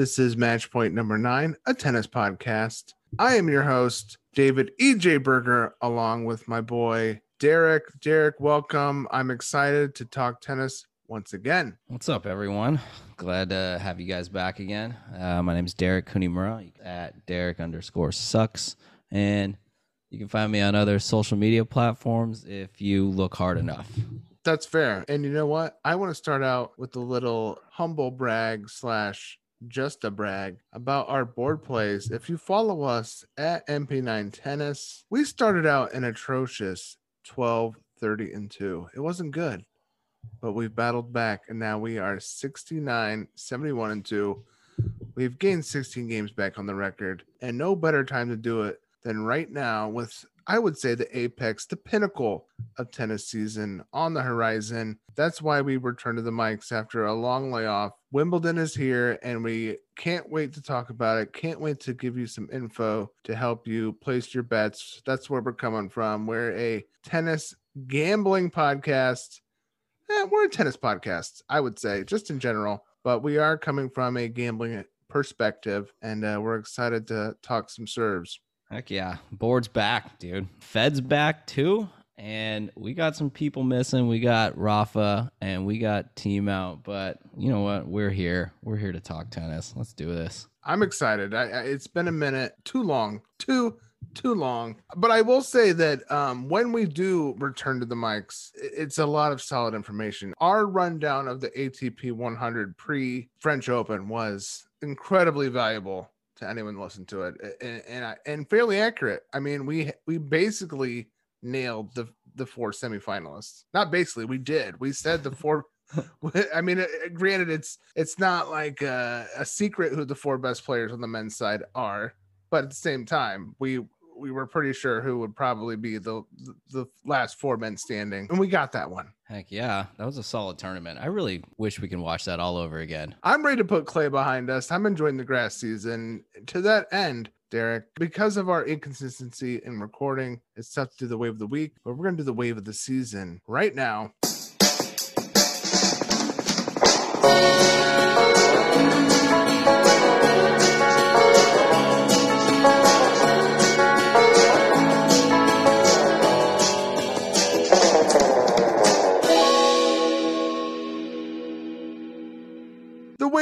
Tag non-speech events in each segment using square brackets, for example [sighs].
This is match point number nine, a tennis podcast. I am your host, David EJ Berger, along with my boy, Derek. Derek, welcome. I'm excited to talk tennis once again. What's up, everyone? Glad to have you guys back again. Uh, my name is Derek Kunimura at Derek underscore sucks. And you can find me on other social media platforms if you look hard enough. That's fair. And you know what? I want to start out with a little humble brag slash just a brag about our board plays. If you follow us at MP9 Tennis, we started out an atrocious 12, 30, and 2. It wasn't good, but we've battled back and now we are 69, 71, and 2. We've gained 16 games back on the record, and no better time to do it than right now with I would say the apex, the pinnacle of tennis season on the horizon. That's why we return to the mics after a long layoff. Wimbledon is here, and we can't wait to talk about it. Can't wait to give you some info to help you place your bets. That's where we're coming from. We're a tennis gambling podcast. Eh, we're a tennis podcast, I would say, just in general, but we are coming from a gambling perspective, and uh, we're excited to talk some serves. Heck yeah. Board's back, dude. Fed's back too. And we got some people missing. We got Rafa and we got Thiem out. But you know what? We're here. We're here to talk tennis. Let's do this. I'm excited. I, I, it's been a minute. Too long. Too too long. But I will say that um, when we do return to the mics, it's a lot of solid information. Our rundown of the ATP 100 pre French Open was incredibly valuable to anyone listen to it, and and, and fairly accurate. I mean, we we basically nailed the the four semifinalists. Not basically, we did. We said the four. [laughs] I mean, granted, it's it's not like a, a secret who the four best players on the men's side are, but at the same time, we we were pretty sure who would probably be the, the last four men standing, and we got that one. Heck yeah, that was a solid tournament. I really wish we can watch that all over again. I'm ready to put clay behind us. I'm enjoying the grass season. To that end, Derek, because of our inconsistency in recording, it's tough to do the wave of the week, but we're going to do the wave of the season right now.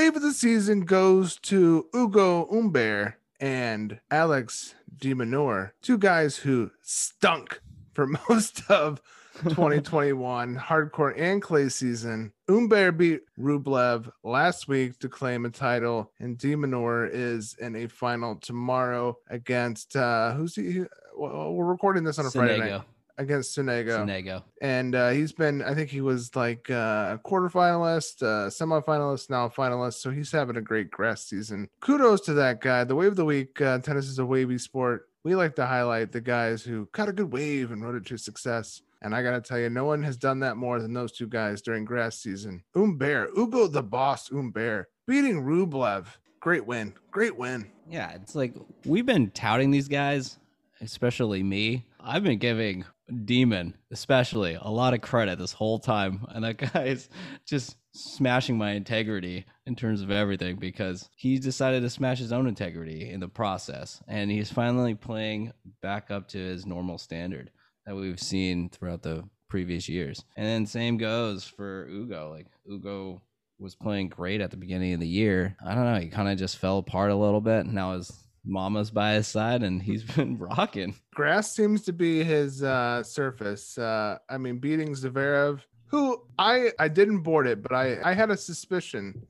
Of the season goes to Ugo Humbert and Alex de Minaur, two guys who stunk for [laughs] most of 2021 [laughs] hard court and clay season. Humbert beat Rublev last week to claim a title, and de Minaur is in a final tomorrow against uh who's he? Well, we're recording this on a Friday night against Sonego. Sonego. And uh, he's been, I think he was like uh, a quarterfinalist, uh, semifinalist, now a finalist. So he's having a great grass season. Kudos to that guy. The wave of the week, uh, tennis is a wavy sport. We like to highlight the guys who got a good wave and rode it to success. And I got to tell you, no one has done that more than those two guys during grass season. Humbert, Ugo the boss, Humbert, beating Rublev. Great win. Great win. Yeah, it's like we've been touting these guys, especially me. I've been giving Demon, especially, a lot of credit this whole time. [laughs] And that guy's just smashing my integrity in terms of everything because he decided to smash his own integrity in the process. And he's finally playing back up to his normal standard that we've seen throughout the previous years. And then same goes for Ugo. Like Ugo was playing great at the beginning of the year. I don't know, he kind of just fell apart a little bit. And now his mama's by his side and he's [laughs] been rocking. Grass seems to be his uh, surface. Uh, I mean, beating Zverev, who I I didn't board it, but I I had a suspicion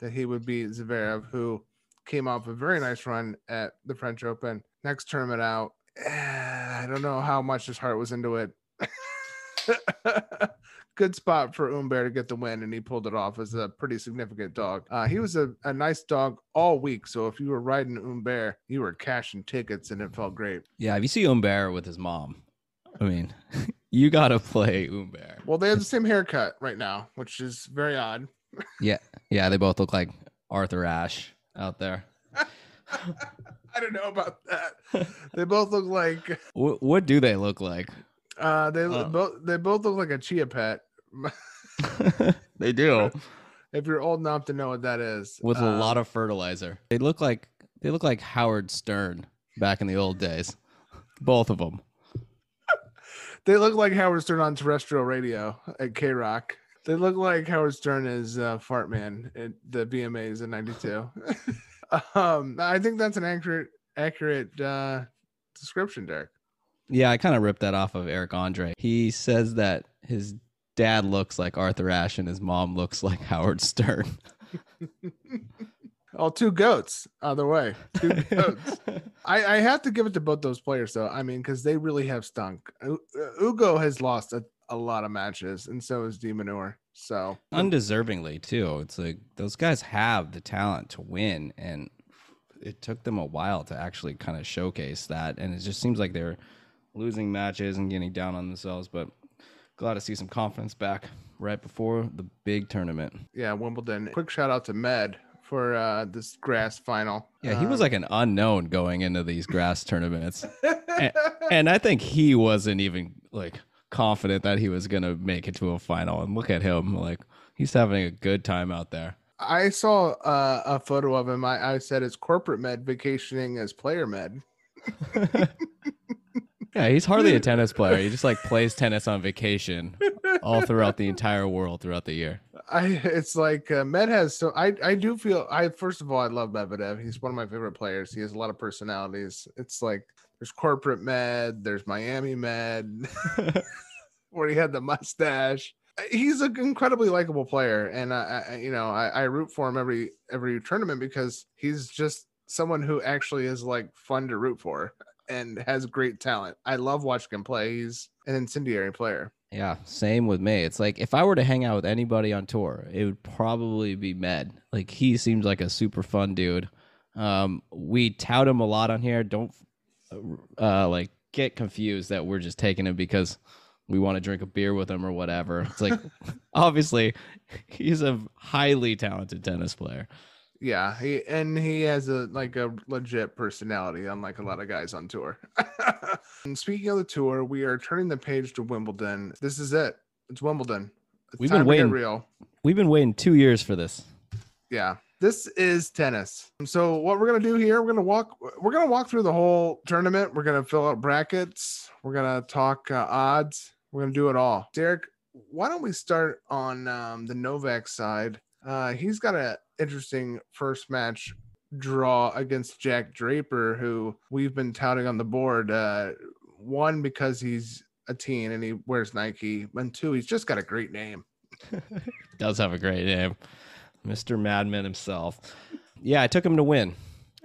that he would beat Zverev, who came off a very nice run at the French Open. Next tournament out, [sighs] I don't know how much his heart was into it. [laughs] good spot for Humbert to get the win, and he pulled it off as a pretty significant dog. Uh, he was a, a nice dog all week, so if you were riding Humbert, you were cashing tickets, and it felt great. Yeah, if you see Humbert with his mom, I mean, [laughs] you got to play Humbert. Well, they have the same haircut right now, which is very odd. [laughs] yeah, yeah, they both look like Arthur Ashe out there. [laughs] I don't know about that. They both look like. What, what do they look like? Uh, they both they both look like a chia pet. [laughs] they do. if you're old enough to know what that is. with a Um, lot of fertilizer. They look like they look like Howard Stern back in the old days. Both of them. [laughs] They look like Howard Stern on terrestrial radio at K Rock. They look like Howard Stern is uh, Fart Man at the VMAs in '92. [laughs] um, I think that's an accurate accurate uh, description, Derek. Yeah, I kind of ripped that off of Eric Andre. He says that his dad looks like Arthur Ashe and his mom looks like Howard Stern. Oh, two goats either way. Two goats. I, I have to give it to both those players though. I mean, because they really have stunk. U- uh, Ugo has lost a, a lot of matches, and so is de Minaur. So Undeservingly too. It's like those guys have the talent to win and it took them a while to actually kind of showcase that and it just seems like they're losing matches and getting down on themselves but glad to see some confidence back right before the big tournament. yeah, Wimbledon. Quick shout out to Med for uh, this grass final. Yeah, he was Um, like an unknown going into these grass tournaments. [laughs] and, and I think he wasn't even like confident that he was going to make it to a final. And look at him, like he's having a good time out there. I saw uh, a photo of him. I, I said it's corporate med vacationing as player med. [laughs] [laughs] Yeah, he's hardly a tennis player. He just like plays tennis on vacation all throughout the entire world throughout the year. I it's like uh, Med has so I I do feel I first of all I love Medvedev. He's one of my favorite players. He has a lot of personalities. It's like there's corporate Med, there's Miami Med, [laughs] where he had the mustache. He's an incredibly likable player, and I, I you know I, I root for him every every tournament because he's just someone who actually is like fun to root for and has great talent. I love watching him play. He's an incendiary player. Yeah, same with me. It's like if I were to hang out with anybody on tour, it would probably be Med. Like he seems like a super fun dude. Um, we tout him a lot on here. Don't uh, like get confused that we're just taking him because we want to drink a beer with him or whatever. It's like [laughs] obviously he's a highly talented tennis player. Yeah, he and he has a like a legit personality, unlike a lot of guys on tour. [laughs] and speaking of the tour, we are turning the page to Wimbledon. This is it. It's Wimbledon. It's We've been time to get waiting. real. We've been waiting two years for this. Yeah, this is tennis. So what we're gonna do here, we're gonna walk. We're gonna walk through the whole tournament. We're gonna fill out brackets. We're gonna talk uh, odds. We're gonna do it all. Derek, why don't we start on um, the Novak side? Uh, he's got a interesting first match draw against Jack Draper, who we've been touting on the board. Uh, one because he's a teen and he wears Nike, and two, he's just got a great name. [laughs] Does have a great name, Mr. Madman himself. Yeah, I took him to win.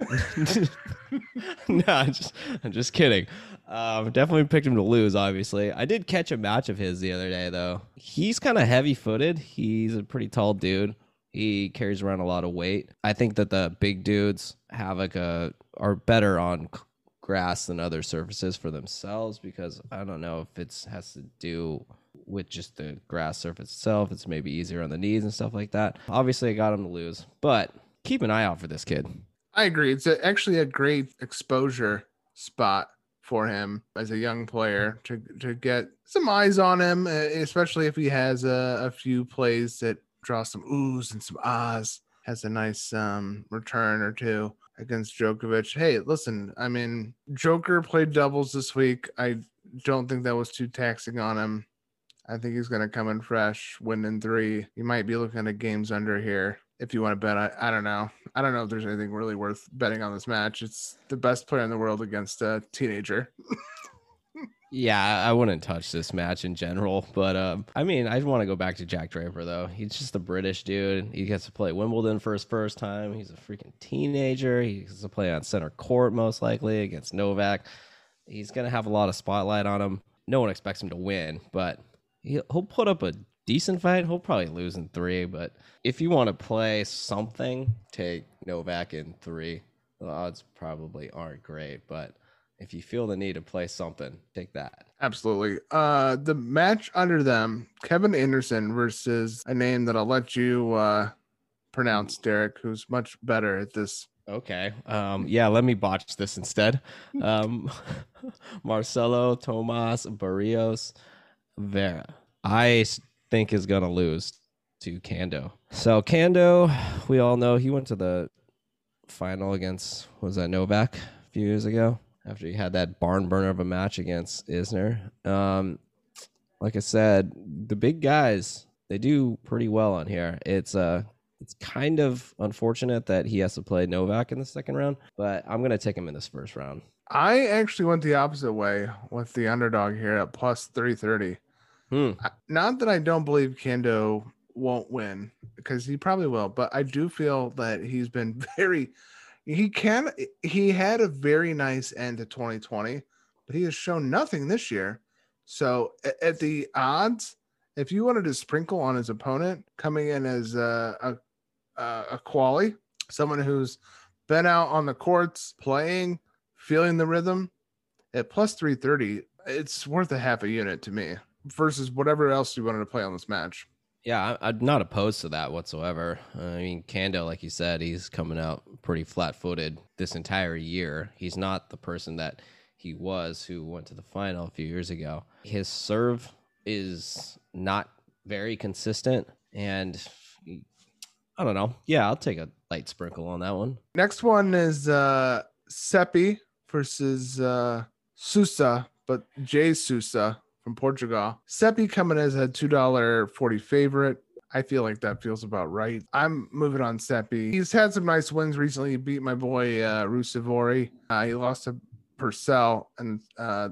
[laughs] [laughs] no, I'm just, I'm just kidding. Um, definitely picked him to lose. Obviously, I did catch a match of his the other day, though. He's kind of heavy-footed. He's a pretty tall dude. He carries around a lot of weight. I think that the big dudes have like a are better on grass than other surfaces for themselves because I don't know if it's has to do with just the grass surface itself. It's maybe easier on the knees and stuff like that. Obviously, I got him to lose, but keep an eye out for this kid. I agree. It's actually a great exposure spot for him as a young player to to get some eyes on him, especially if he has a, a few plays that draw some oohs and some ahs. Has a nice um, return or two against Djokovic. Hey, listen, I mean, Joker played doubles this week. I don't think that was too taxing on him. I think he's going to come in fresh, win in three. You might be looking at games under here if you want to bet. I, I don't know. I don't know if there's anything really worth betting on this match. It's the best player in the world against a teenager. [laughs] Yeah, I wouldn't touch this match in general, but um, I mean, I want to go back to Jack Draper though. He's just a British dude. He gets to play Wimbledon for his first time. He's a freaking teenager. He gets to play on center court most likely against Novak. He's gonna have a lot of spotlight on him. No one expects him to win, but he'll he'll put up a decent fight. He'll probably lose in three, but if you want to play something, take Novak in three. The odds probably aren't great, but if you feel the need to play something, take that. Absolutely. Uh, the match under them, Kevin Anderson versus a name that I'll let you uh, pronounce, Derek, who's much better at this. Okay. Um, yeah, let me botch this instead. [laughs] Um, [laughs] Marcelo Tomas Barrios Vera. I think is going to lose to Kando. So Kando, we all know he went to the final against was that Novak a few years ago after he had that barn burner of a match against Isner. Um, like I said, the big guys they do pretty well on here. It's uh it's kind of unfortunate that he has to play Novak in the second round, but I'm gonna take him in this first round. I actually went the opposite way with the underdog here at plus 330. Hmm. Not that I don't believe Kendo won't win because he probably will, but I do feel that he's been [laughs] very he can he had a very nice end to 2020, but he has shown nothing this year. So at the odds, if you wanted to sprinkle on his opponent coming in as a a, a quali, someone who's been out on the courts playing, feeling the rhythm, at plus 330, it's worth a half a unit to me versus whatever else you wanted to play on this match. Yeah, I, am not opposed to that whatsoever. I mean, Kando, like you said, he's coming out pretty flat footed this entire year. He's not the person that he was who went to the final a few years ago. His serve is not very consistent. And I don't know. Yeah, I'll take a light sprinkle on that one. Next one is uh Seppi versus uh Sousa, but Jay Sousa from Portugal. Seppi coming as a $2.40 favorite. I feel like that feels about right. I'm moving on Seppi. He's had some nice wins recently. He beat my boy uh, Ruusuvuori. Uh, he lost to Purcell in uh,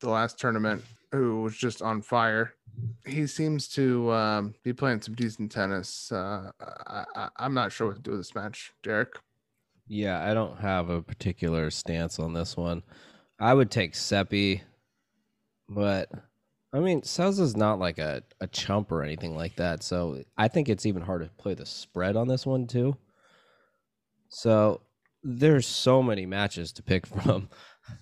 the last tournament, who was just on fire. He seems to um, be playing some decent tennis. Uh, I, am not sure what to do with this match, Derek. Yeah, I don't have a particular stance on this one. I would take Seppi. But I mean, Sousa's not like a, a chump or anything like that. So I think it's even hard to play the spread on this one too. So there's so many matches to pick [laughs] from.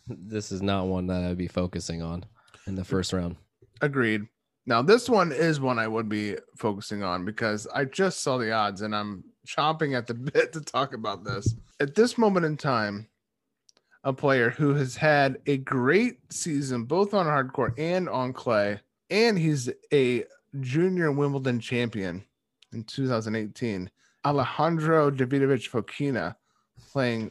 this is not one that I'd be focusing on in the first round. Agreed. Now this one is one I would be focusing on because I just saw the odds and I'm chomping at the [laughs] bit to talk about this. At this moment in time, a player who has had a great season both on hard court and on clay, and he's a junior Wimbledon champion in 2018. Alejandro Davidovich Fokina playing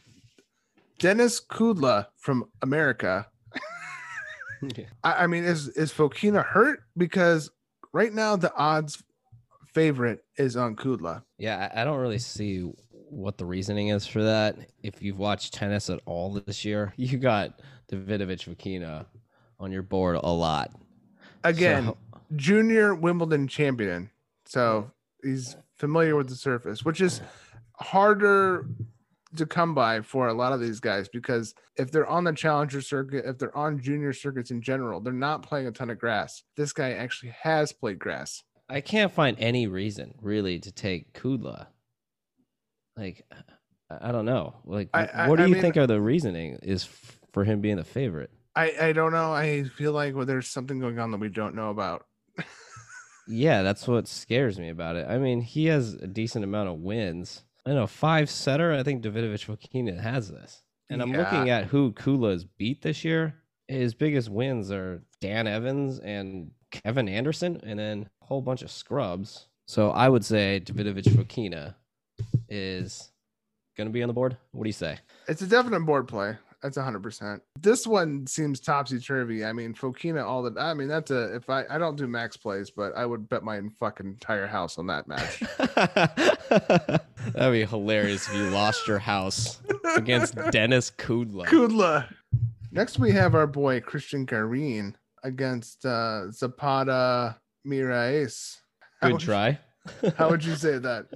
Dennis Kudla from America. [laughs] yeah. I, I, mean, is is Fokina hurt? Because right now the odds favorite is on Kudla. Yeah, I don't really see what the reasoning is for that. If you've watched tennis at all this year, [laughs] you got Davidovich Fokina on your board a lot. Again, so, junior Wimbledon champion. So he's familiar with the surface, which is harder to come by for a lot of these guys because if they're on the challenger circuit, if they're on junior circuits in general, they're not playing a ton of grass. This guy actually has played grass. I can't find any reason really to take Kudla like I don't know. Like, I, what do I you mean, think are the reasoning is for him being the favorite? I I don't know. I feel like well, there's something going on that we don't know about. yeah, that's what scares me about it. I mean, he has a decent amount of wins. I know five setter. I think Davidovich Fokina has this, and I'm yeah. looking at who Kudla's beat this year. His biggest wins are Dan Evans and Kevin Anderson, and then a whole bunch of scrubs. So I would say Davidovich Fokina is going to be on the board. What do you say? It's a definite board play. That's 100%. This one seems topsy turvy. I mean, Fokina, all the, I mean, that's a, if I, I don't do max plays, but I would bet my fucking entire house on that match. [laughs] That'd be hilarious if you lost your house [laughs] against Dennis Kudla. Kudla. Next, we have our boy Cristian Garin against uh, Zapata Miralles. Good try. How would you say that?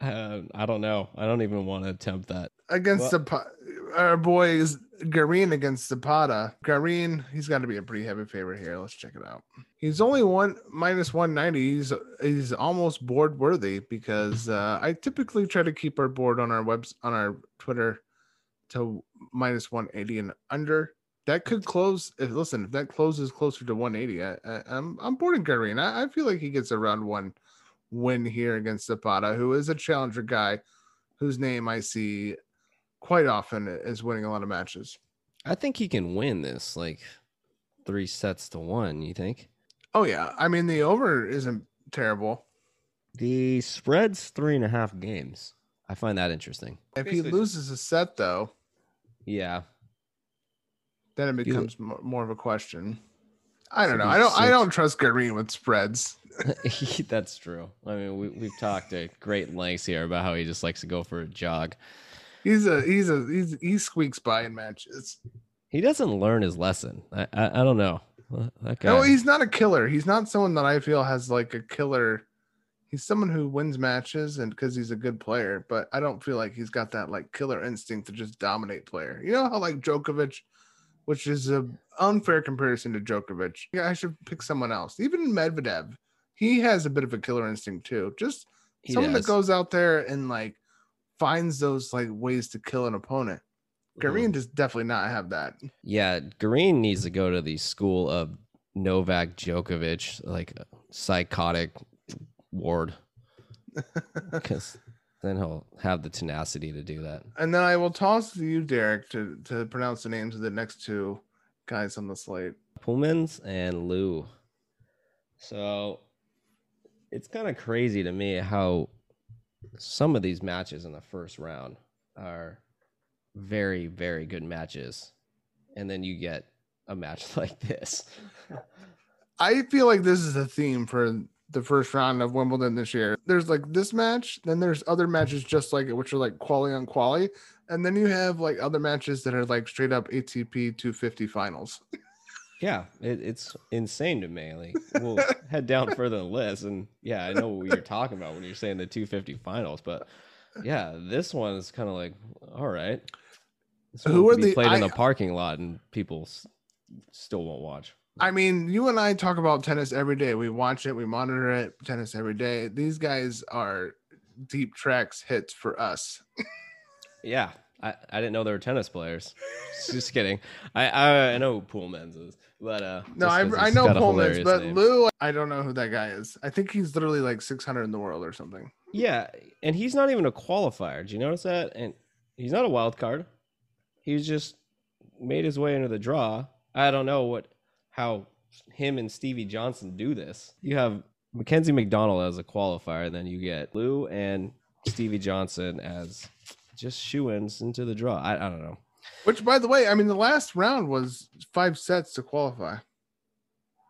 Uh, [laughs] I don't know. I don't even want to attempt that. Against well, Zapata, our boys Garin against Zapata. Garin, he's got to be a pretty heavy favorite here. Let's check it out. He's only one minus one ninety. He's he's almost board worthy because uh, I typically try to keep our board on our webs on our Twitter to minus one eighty and under. That could close. If, listen, if that closes closer to one eighty, I, I, I'm I'm boarding Garin. I, I feel like he gets around one win here against Zapata, who is a challenger guy whose name I see quite often is winning a lot of matches. I think he can win this like three sets to one. You think? Oh yeah. I mean the over isn't terrible. The spread's three and a half games. I find that interesting. If he loses a set, though, yeah, then it becomes more, more of a question. I don't know. I don't. I don't trust Garin with spreads. [laughs] That's true. I mean, we we've talked at great lengths here about how he just likes to go for a jog. He's a he's a he's he squeaks by in matches. He doesn't learn his lesson. I I, I don't know. That guy. No, he's not a killer. He's not someone that I feel has like a killer. He's someone who wins matches and because he's a good player, but I don't feel like he's got that like killer instinct to just dominate player. You know how like Djokovic, which is a unfair comparison to Djokovic. Yeah, I should pick someone else. Even Medvedev, he has a bit of a killer instinct too. Just he someone does. that goes out there and like finds those like ways to kill an opponent. Garin mm-hmm. does definitely not have that. Yeah, Garin needs to go to the school of Novak Djokovic, like psychotic ward, [laughs] because then he'll have the tenacity to do that. And then I will toss to you, Derek, to to pronounce the names of the next two guys on the slate. Polmans and Lou. So it's kind of crazy to me how some of these matches in the first round are very, very good matches. And then you get a match [laughs] like this. I feel like this is a theme for the first round of Wimbledon this year. There's like this match, then there's other matches just like it, which are like quality on quality, And then you have like other matches that are like straight up ATP 250 finals. [laughs] Yeah, it, it's insane to me. Like we'll [laughs] head down further the list, and yeah, I know what you're talking about when you're saying the 250 finals, but yeah, this one is kind of like, all right, who are the played I, in the parking lot, and people s- still won't watch. I mean, you and I talk about tennis every day. We watch it, we monitor it, tennis every day. These guys are deep tracks hits for us. yeah, I, I didn't know they were tennis players. [laughs] Just kidding. I, I I know who Polmans is, but uh. No, I I know Polmans, but name. Lou, I don't know who that guy is. I think he's literally like 600 in the world or something. Yeah, and he's not even a qualifier. Do you notice that? And he's not a wild card. He's just made his way into the draw. I don't know what how him and Stevie Johnson do this. You have Mackenzie McDonald as a qualifier, then you get Lou and Stevie Johnson as just shoe ins into the draw. I, I don't know. Which, by the way, I mean, the last round was five sets to qualify.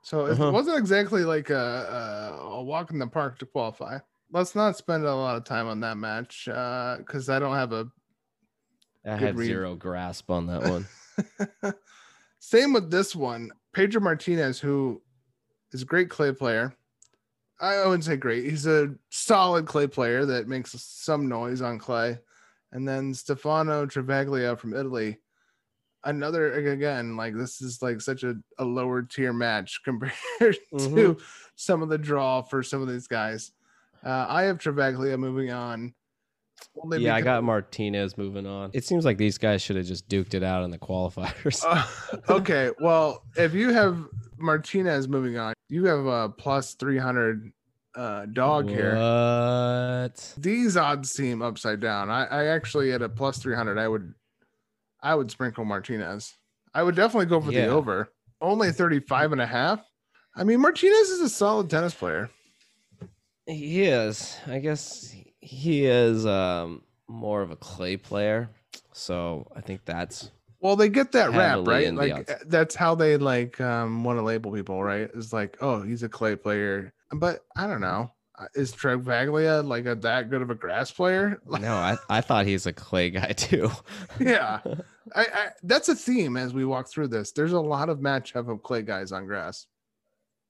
So uh-huh. it wasn't exactly like a, a, a, walk in the park to qualify. Let's not spend a lot of time on that match because uh, I don't have a. I had read. zero grasp on that one. [laughs] Same with this one. Pedro Martinez, who is a great clay player. I wouldn't say great. He's a solid clay player that makes some noise on clay and then Stefano Travaglia from Italy. Another again, like this is like such a, a lower tier match [laughs] compared mm-hmm. to some of the draw for some of these guys. Uh, I have Travaglia moving on. Yeah, I got Martinez moving on. It seems like these guys should have just duked it out in the qualifiers. uh, [laughs] okay, well, if you have Martinez moving on, you have a plus 300 uh, dog what? here. These odds seem upside down. I, I actually at a plus 300, I would, I would sprinkle Martinez. I would definitely go for yeah. the over. Only 35 and a half. I mean, Martinez is a solid tennis player. He is. I guess he is um, more of a clay player. So I think that's well, they get that rap, right? Like that's how they like um want to label people, right? Is like, oh, he's a clay player. But I don't know. Uh, is Travaglia like a that good of a grass player? [laughs] no, I, I thought he's a clay guy [laughs] too. yeah, [laughs] I, I, that's a theme as we walk through this. There's a lot of matchup of clay guys on grass.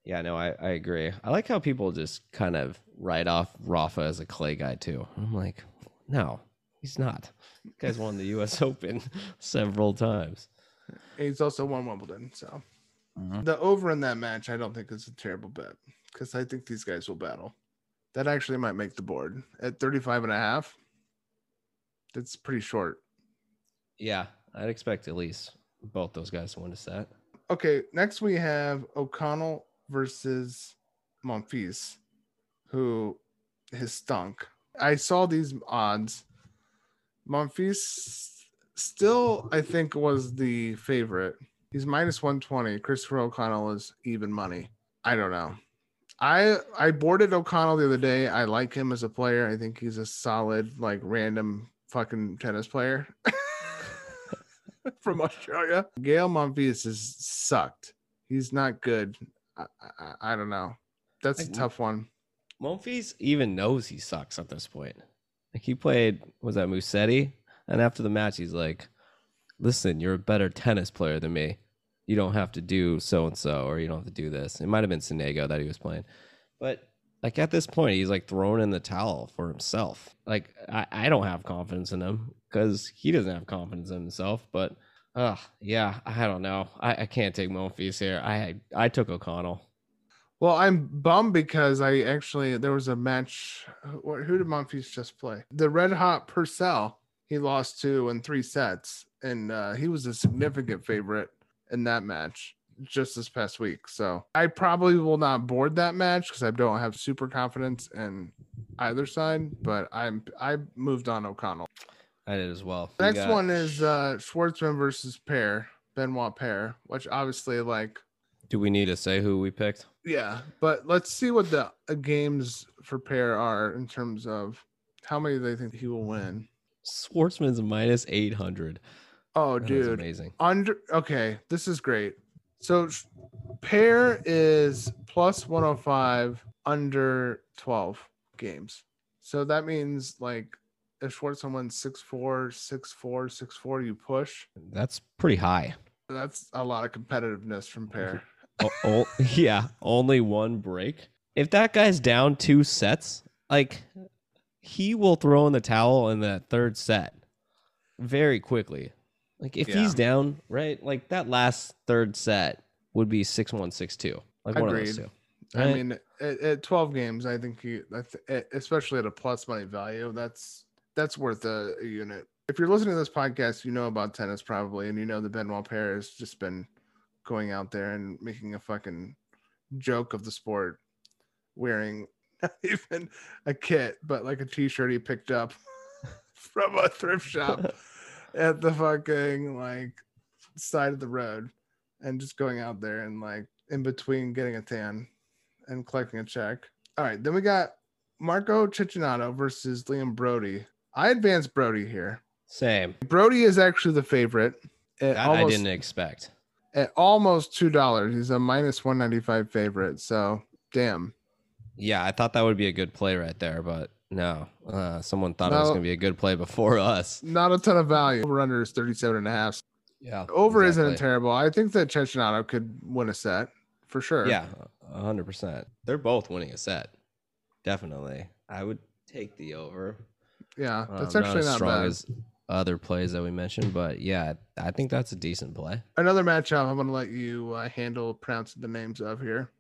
Yeah, no, I, I agree. I like how people just kind of write off Rafa as a clay guy too. I'm like, no, he's not. This guy's won the U.S. [laughs] Open several times. He's also won Wimbledon, so mm-hmm. the over in that match, I don't think is a terrible bet because I think these guys will battle. That actually might make the board at 35 and a half. That's pretty short. Yeah, I'd expect at least both those guys to win a set. Okay, next we have O'Connell versus Monfils, who has stunk. I saw these odds. Monfils still, I think, was the favorite. He's minus 120. Christopher O'Connell is even money. I don't know. I I boarded O'Connell the other day. I like him as a player. I think he's a solid, like random fucking tennis player [laughs] from Australia. Gail Monfils has sucked. He's not good. I, I, I don't know. That's a tough one. Monfils even knows he sucks at this point. Like he played, was that Musetti? And after the match, he's like, "Listen, you're a better tennis player than me. You don't have to do so and so, or you don't have to do this." It might have been Sonego that he was playing, but like at this point, he's like throwing in the towel for himself. Like I, I don't have confidence in him because he doesn't have confidence in himself. But uh yeah, I don't know. I, I can't take Monfils here. I I took O'Connell. Well, I'm bummed because I actually there was a match. Who who did Monfils just play? The Red Hot Purcell. He lost two in three sets, and uh, he was a significant favorite in that match just this past week. So I probably will not board that match because I don't have super confidence in either side. But I'm I moved on O'Connell. I did as well. Next got... one is uh Schwartzman versus Paire, Benoit Paire, which obviously like do we need to say who we picked? Yeah, but let's see what the uh, games for Paire are in terms of how many they think he will win. Schwartzman's minus 800. Oh, that dude. Amazing. Under okay, this is great. So Paire is plus 105 under 12 games. So that means like if Schwartzman wins 6 4, 6 4, 6 4, you push. That's pretty high. That's a lot of competitiveness from Paire oh, oh, [laughs] yeah, only one break. If that guy's down two sets, like he will throw in the towel in that third set very quickly. Like if yeah. he's down, right? Like that last third set would be six one six two. Like one Agreed. of those two. Right? I mean, at, at, twelve games, I think he, especially at a plus money value, that's that's worth a, a, unit. If you're listening to this podcast, you know about tennis probably, and you know the Benoit Paire has just been going out there and making a fucking joke of the sport, wearing [laughs] not even a kit, but like a t-shirt he picked up [laughs] from a thrift shop [laughs] at the fucking like side of the road and just going out there and like in between getting a tan and collecting a check. All right, then we got Marco Cecchinato versus Liam Broady. I advance Broady here. Same. Broady is actually the favorite. That almost, I didn't expect at almost two dollars. He's a minus one ninety five favorite. So damn. Yeah, I thought that would be a good play right there, but no. Uh, someone thought no, it was going to be a good play before [laughs] us. Not a ton of value. Over under is 37 and a half. Yeah. Over exactly. isn't terrible. I think that Cecchinato could win a set for sure. Yeah, 100%. They're both winning a set. Definitely. I would take the over. Yeah, that's um, actually not, not bad. as other plays that we mentioned. But yeah, I think that's a decent play. Another matchup I'm going to let you uh, handle pronouncing the names of here.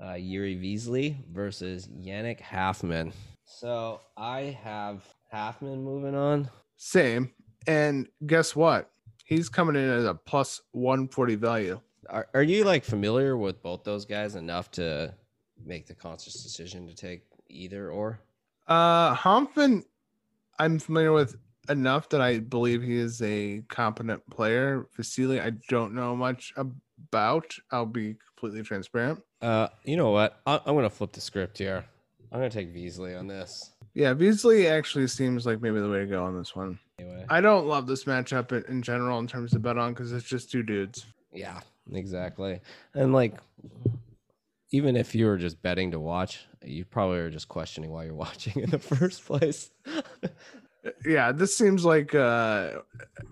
Uh, Jiri Vesely versus Yannick Hanfmann. So I have Hanfmann moving on. Same. And guess what? He's coming in at a plus 140 value. Are, are you like familiar with both those guys enough to make the conscious decision to take either or? Uh, Hanfmann, I'm familiar with enough that I believe he is a competent player. Vesely, I don't know much about. I'll be completely transparent. Uh, you know what? I- am going to flip the script here. I'm going to take Vesely on this. Yeah, Vesely actually seems like maybe the way to go on this one. Anyway. I don't love this matchup in, in general in terms of bet on because it's just two dudes. Yeah, exactly. And like, even if you were just betting to watch, you probably are just questioning why you're [laughs] watching in the first place [laughs] yeah, this seems like uh,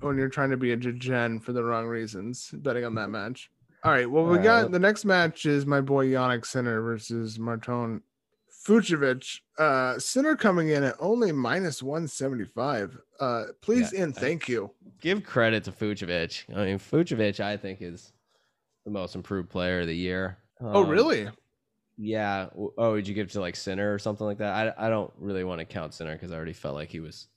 when you're trying to be a gen for the wrong reasons, betting on that match. All right, well, we uh, got the next match is my boy Jannik Sinner versus Marton Fucsovics. Uh, Sinner coming in at only minus 175. Uh, please yeah, and thank you. Give credit to Fucsovics. I mean, Fucsovics, I think, is the most improved player of the year. Oh, um, oh, really? Yeah. Oh, would you give to like Sinner or something like that? I, I don't really want to count Sinner because I already felt like he was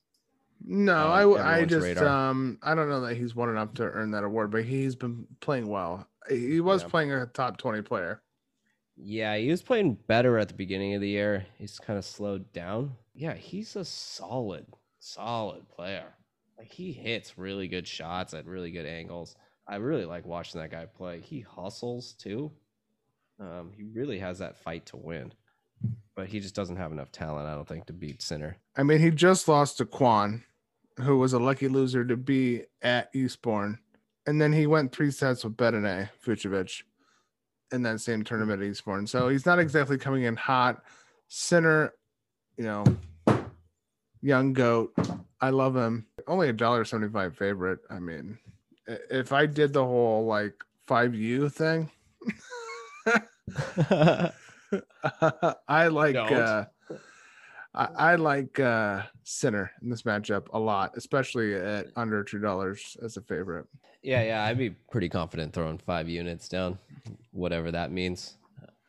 no, I I just radar. um I don't know that he's won enough to earn that award, but he's been playing well. He was yeah. playing a top twenty player. Yeah, he was playing better at the beginning of the year. He's kind of slowed down. Yeah, he's a solid, solid player. Like he hits really good shots at really good angles. I really like watching that guy play. He hustles too. Um, he really has that fight to win, but he just doesn't have enough talent, I don't think, to beat Sinner. I mean, he just lost to Kwon, who was a lucky loser to be at Eastbourne. And then he went three sets with Bedene Fucsovics in that same tournament at Eastbourne. So he's not exactly coming in hot. Sinner, you know, young goat. I love him. Only a dollar seventy-five favorite. I mean, if I did the whole like five U thing, [laughs] [laughs] [laughs] I like uh, I, I, like uh Sinner in this matchup a lot, especially at under two dollars as a favorite. Yeah, yeah, I'd be pretty confident throwing five units down, whatever that means.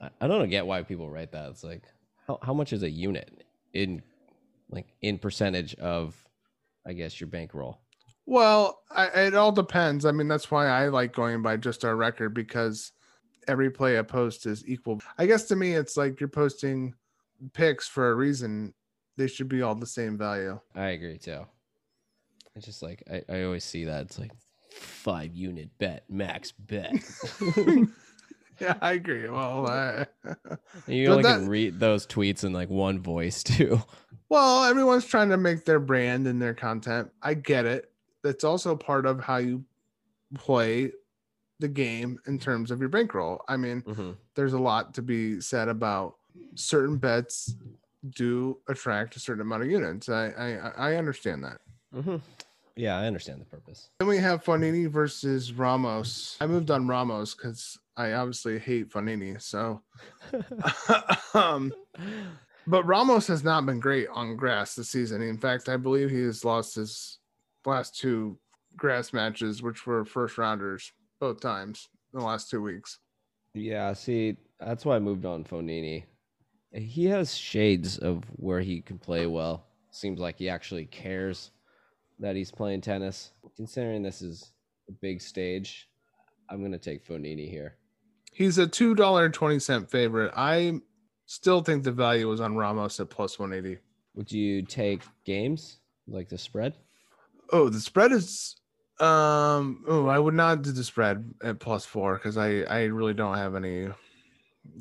I, I don't get why people write that. It's like how how much is a unit in like in percentage of I guess your bankroll? Well, I, it all depends. I mean, that's why I like going by just our record because every play I post is equal. I guess to me, it's like you're posting picks for a reason. They should be all the same value. I agree too. It's just like I, I always see that. It's like five unit bet, max bet. [laughs] [laughs] yeah, I agree. Well, uh, [laughs] you only that, can read those tweets in like one voice too. Well, everyone's trying to make their brand and their content. I get it. That's also part of how you play the game in terms of your bankroll. I mean, mm-hmm. there's a lot to be said about certain bets do attract a certain amount of units. I I, I understand that. Mm-hmm. Yeah, I understand the purpose. Then we have Fognini versus Ramos. I moved on Ramos because I obviously hate Fognini. So, [laughs] um, but Ramos has not been great on grass this season. In fact, I believe he has lost his last two grass matches, which were first rounders both times in the last two weeks. Yeah, see, that's why I moved on Fognini. He has shades of where he can play well. Seems like he actually cares that he's playing tennis. Considering this is a big stage, I'm gonna take Fognini here. He's a two dollar twenty cent favorite. I still think the value was on Ramos at plus one eighty. Would you take games like the spread? Oh, the spread is um oh I would not do the spread at plus four because I I really don't have any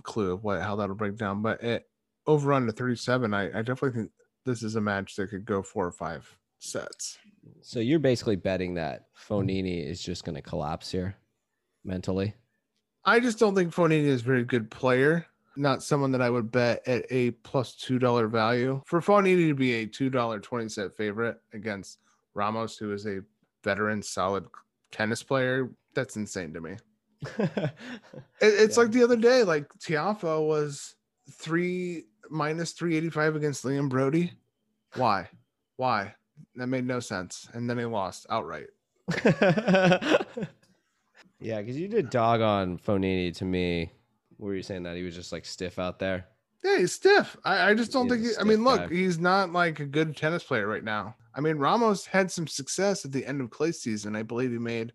clue of what how that'll break down. But it over under 37, I, I definitely think this is a match that could go four or five sets. So you're basically betting that Fognini is just going to collapse here mentally. I just don't think Fognini is a very good player. Not someone that I would bet at a plus two dollar value. For Fognini to be a two dollar twenty set favorite against Ramos, who is a veteran, solid tennis player, that's insane to me. [laughs] it, it's yeah. like the other day, like Tiafoe was three minus three eighty five against Liam Broady. Why? Why? That made no sense. And then he lost outright. [laughs] yeah, because you did dog on Fognini to me. Were you saying that he was just like stiff out there? Yeah, he's stiff. I, I just don't think. He, I mean, look, guy. he's not like a good tennis player right now. I mean, Ramos had some success at the end of clay season. I believe he made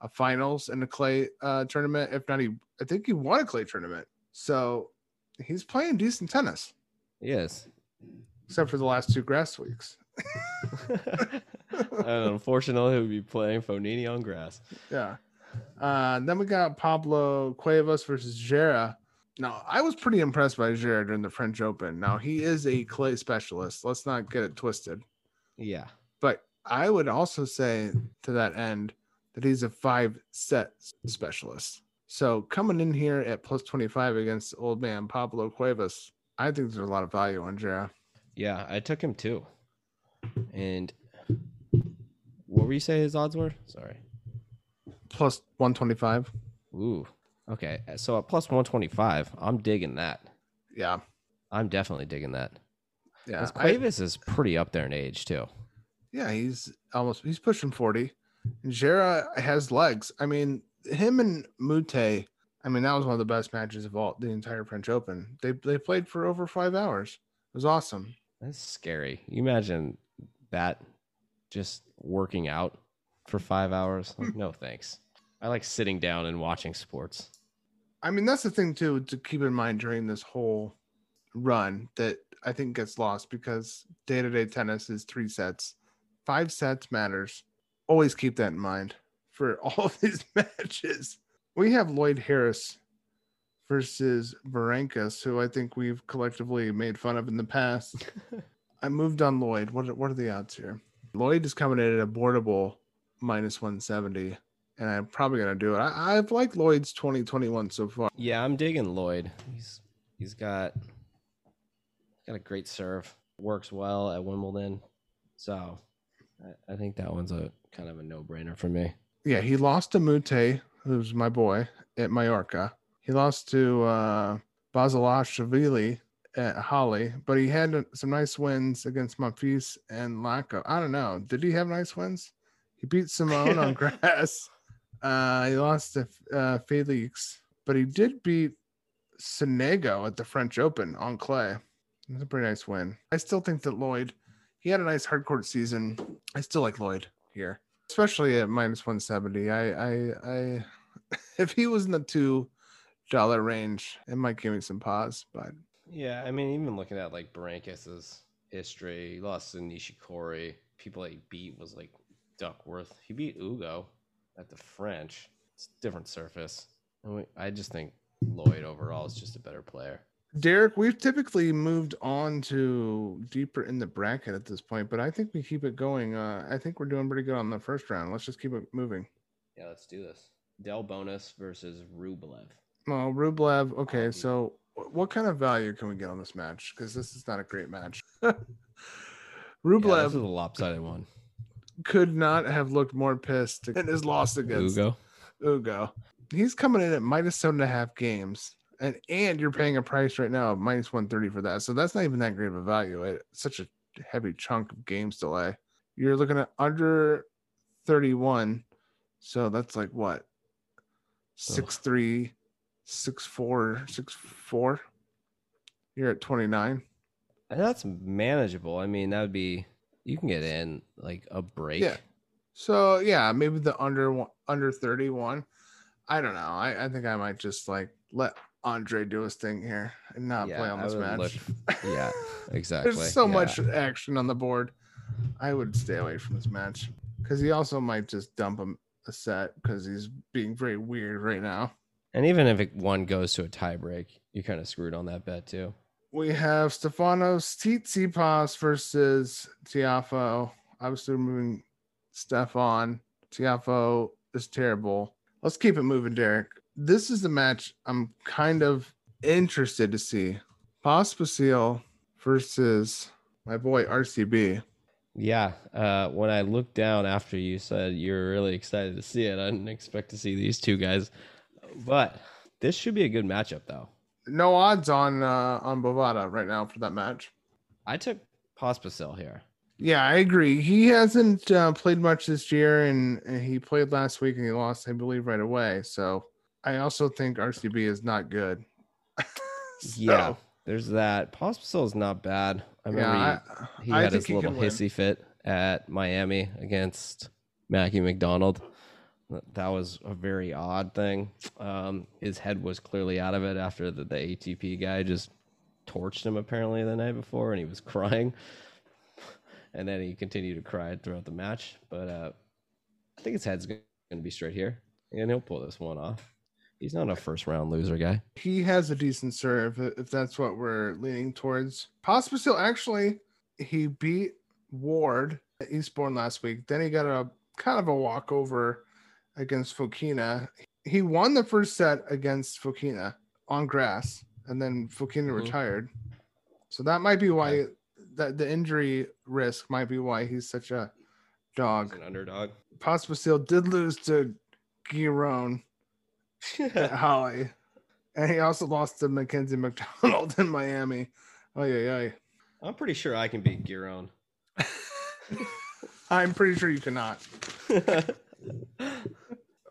a finals in a clay uh, tournament. If not, he I think he won a clay tournament. So he's playing decent tennis. Yes, except for the last two grass weeks. [laughs] and unfortunately, he'll be playing Fognini on grass. Yeah. Uh, then we got Pablo Cuevas versus Gera. Now, I was pretty impressed by Gera during the French Open. Now, he is a clay specialist. Let's not get it twisted. Yeah. But I would also say to that end that he's a five set specialist. So coming in here at plus 25 against old man Pablo Cuevas, I think there's a lot of value on Gera. Yeah, I took him too. And what were you say his odds were? Sorry. Plus 125. Ooh. Okay. Uh, so at plus 125, I'm digging that. Yeah. I'm definitely digging that. Yeah. Cuevas I, is pretty up there in age too. Yeah, he's almost he's pushing 40. And Gera has legs. I mean, him and Mute, I mean, that was one of the best matches of all the entire French Open. They they played for over five hours. It was awesome. That's scary. You imagine that just working out for five hours? Like, no [laughs] thanks. I like sitting down and watching sports. I mean, that's the thing too to keep in mind during this whole run that I think gets lost because day to day tennis is three sets. Five sets matters. Always keep that in mind for [laughs] all of these [laughs] matches. We have Lloyd Harris versus Barancas, who I think we've collectively made fun of in the past. [laughs] I moved on Lloyd. What are, what are the odds here? Lloyd is coming in at a boardable minus 170, and I'm probably going to do it. I, I've liked Lloyd's 2021 so far. Yeah, I'm digging Lloyd. He's he's got got a great serve. Works well at Wimbledon. So I, I think that one's a kind of a no brainer for me. Yeah, he lost to Mute, who's my boy at Mallorca. He lost to uh, Basilashvili at Halle, but he had some nice wins against Monfils and Lacko. I don't know. Did he have nice wins? He beat [laughs] Simone on grass. Uh, he lost to uh, Felix, but he did beat Sonego at the French Open on clay. It's a pretty nice win. I still think that Lloyd, he had a nice hard court season. I still like Lloyd here, especially at minus 170. I, I, I, [laughs] if he was in the two dollar range, it might give me some pause, but yeah, I mean, even looking at like Berankis's history, he lost to Nishikori. People that he beat was like Duckworth. He beat Ugo at the French. It's a different surface. And we, I just think Lloyd overall is just a better player. Derek, we've typically moved on to deeper in the bracket at this point, but I think we keep it going. Uh, I think we're doing pretty good on the first round. Let's just keep it moving. Yeah, let's do this. Delbonis versus Rublev. Well, Rublev. Okay, so what kind of value can we get on this match? Because this is not a great match. Rublev [laughs] yeah, this is a lopsided one. Could not have looked more pissed in his loss against Ugo. Ugo. He's coming in at minus seven and a half games. And and you're paying a price right now of minus 130 for that. So that's not even that great of a value. It's such a heavy chunk of games delay. You're looking at under 31. So that's like what? Six three six four, six four. You're at twenty nine. That's manageable. I mean, that would be you can get in like a break. Yeah. So yeah, maybe the under under thirty one. I don't know. I, I think I might just like let Andre do his thing here and not yeah, play on this match. Look, [laughs] yeah, exactly. There's so yeah. much action on the board. I would stay away from this match because he also might just dump him a set because he's being very weird right now. And even if it, one goes to a tiebreak, you're kind of screwed on that bet too. We have Stefanos Tsitsipas versus Tiafoe. Obviously, we're moving Stefan. Tiafoe is terrible. Let's keep it moving, Derek. This is the match I'm kind of interested to see. Pospisil versus my boy RCB. Yeah, uh, when I looked down after you said you're really excited to see it, I didn't expect to see these two guys but this should be a good matchup, though. No odds on uh, on Bovada right now for that match. I took Pospisil here. Yeah, I agree. He hasn't uh, played much this year, and, and, he played last week and he lost, I believe, right away. So I also think RCB is not good. [laughs] so, yeah, there's that. Pospisil is not bad. I remember yeah, he, he I had his little hissy fit at Miami against Mackie McDonald. That was a very odd thing. Um, his head was clearly out of it after the, the ATP guy just torched him apparently the night before, and he was [laughs] crying. And then he continued to cry throughout the match. But uh, I think his head's going to be straight here, and he'll pull this one off. He's not a first round loser guy. He has a decent serve, if that's what we're leaning towards. Pospisil actually, he beat Ward at Eastbourne last week. Then he got a kind of a walkover against Fokina. He won the first set against Fokina on grass, and then Fokina mm-hmm. retired. So that might be why that the injury risk might be why he's such a dog. He's an underdog. Pospisil did lose to Giron [laughs] at Halle. And he also lost to Mackenzie McDonald [laughs] in Miami. Oh yeah, yeah. I'm pretty sure I can beat Giron. [laughs] I'm pretty sure you cannot.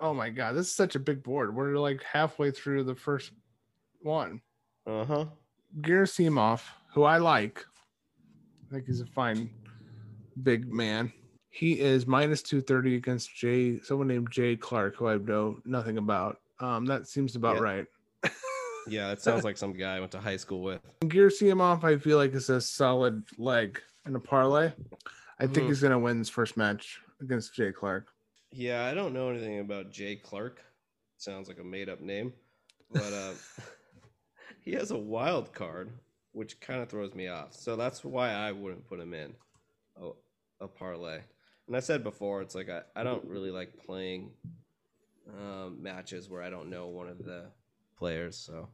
Oh my god, this is such a big board. We're like halfway through the first one. Uh huh. Gerasimov, who I like, I think he's a fine big man. He is minus two thirty against Jay, someone named Jay Clarke, who I know nothing about. Um, that seems about yeah. right. [laughs] yeah, that sounds like some guy I went to high school with. Gerasimov, I feel like is a solid leg in a parlay. I mm-hmm. think he's gonna win his first match against Jay Clarke. Yeah, I don't know anything about Jay Clarke. Sounds like a made up name. But uh [laughs] he has a wild card, which kind of throws me off. So that's why I wouldn't put him in a, a parlay. And I said before, it's like I, I don't really like playing um, matches where I don't know one of the players. So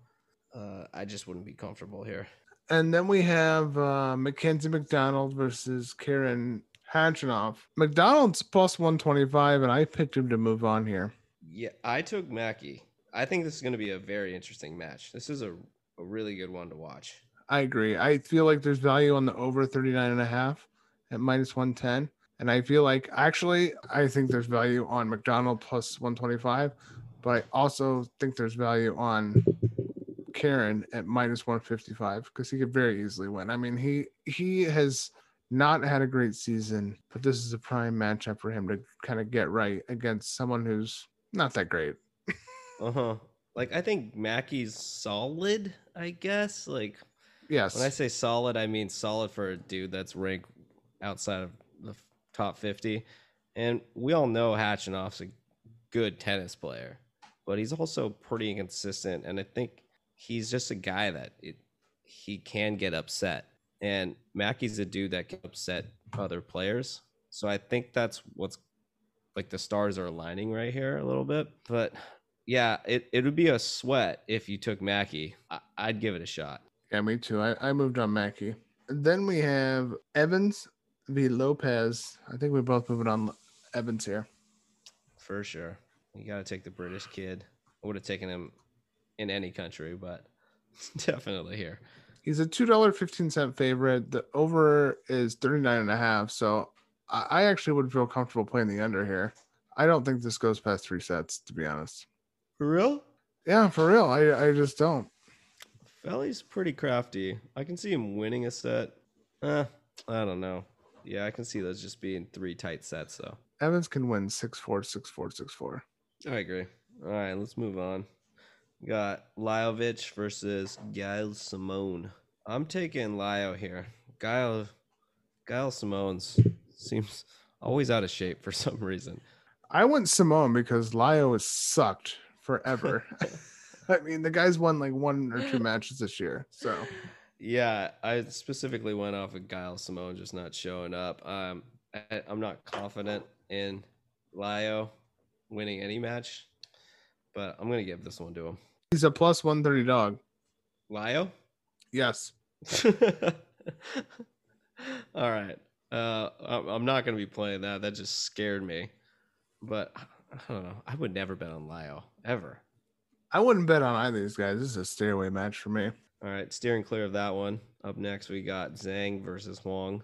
uh, I just wouldn't be comfortable here. And then we have uh, Mackenzie McDonald versus Karen Khachanov. McDonald's plus 125, and I picked him to move on here. Yeah, I took Mackey. I think this is going to be a very interesting match. This is a, a really good one to watch. I agree. I feel like there's value on the over 39 and a half at minus 110. And I feel like actually, I think there's value on McDonald plus 125, but I also think there's value on Karen at minus 155 because he could very easily win. I mean, he he has not had a great season, but this is a prime matchup for him to kind of get right against someone who's not that great. [laughs] uh huh. Like I think Mackey's solid. I guess. Like yes. When I say solid, I mean solid for a dude that's ranked outside of the top 50. And we all know Khachanov's a good tennis player, but he's also pretty inconsistent. And I think he's just a guy that it, he can get upset. And Mackey's a dude that can upset other players. So I think that's what's like the stars are aligning right here a little bit. But yeah, it, it would be a sweat if you took Mackey. I, would give it a shot. Yeah, me too. I, I moved on Mackey. Then we have Evans v Lopez. I think we both moving on Evans here. For sure. You got to take the British kid. I would have taken him in any country, but [laughs] definitely here. He's a two dollar fifteen cent favorite. The over is thirty nine and a half. So I actually would feel comfortable playing the under here. I don't think this goes past three sets, to be honest. For real? Yeah, for real. I I just don't. Felly's pretty crafty. I can see him winning a set. Eh, I don't know. Yeah, I can see those just being three tight sets though. Evans can win six four, six four, six four. I agree. All right, let's move on. Got Lajovic versus Gael Simone. I'm taking Lio here. Gael Gael Simone's seems always out of shape for [laughs] some reason. I went Simone because Lyo has sucked forever. [laughs] I mean, the guy's won like one or two matches this year. So, yeah, I specifically went off of Gael Simone just not showing up. Um, I, am not confident in Lyo winning any match, but I'm gonna give this one to him. He's a plus 130 dog. Lio? Yes. [laughs] All right. Uh, I'm not going to be playing that. That just scared me. But I don't know. I would never bet on Lio ever. I wouldn't bet on either of these guys. This is a stairway match for me. All right, steering clear of that one. Up next, we got Zhang versus Huang.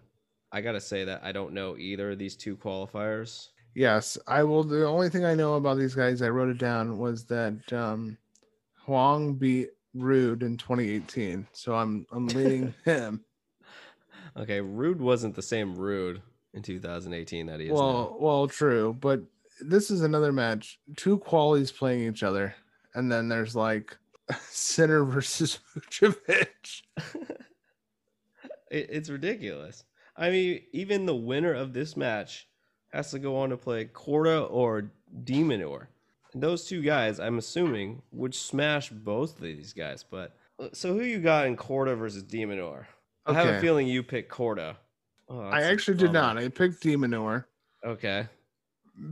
I gotta say that I don't know either of these two qualifiers. Yes, I will. The only thing I know about these guys, I wrote it down, was that um, Huang beat Ruud in 2018, so I'm I'm leading [laughs] him. Okay, Ruud wasn't the same Ruud in 2018 that he is well, now. Well, true, but this is another match. Two qualities playing each other, and then there's like [laughs] Sinner versus [laughs] Fucsovics. it, it's ridiculous. I mean, even the winner of this match has to go on to play Korda or de Minaur those two guys, I'm assuming, would smash both of these guys. But uh, so who you got in Korda versus de Minaur? I have a feeling you picked Korda. Oh, I actually did not. I picked de Minaur. Okay.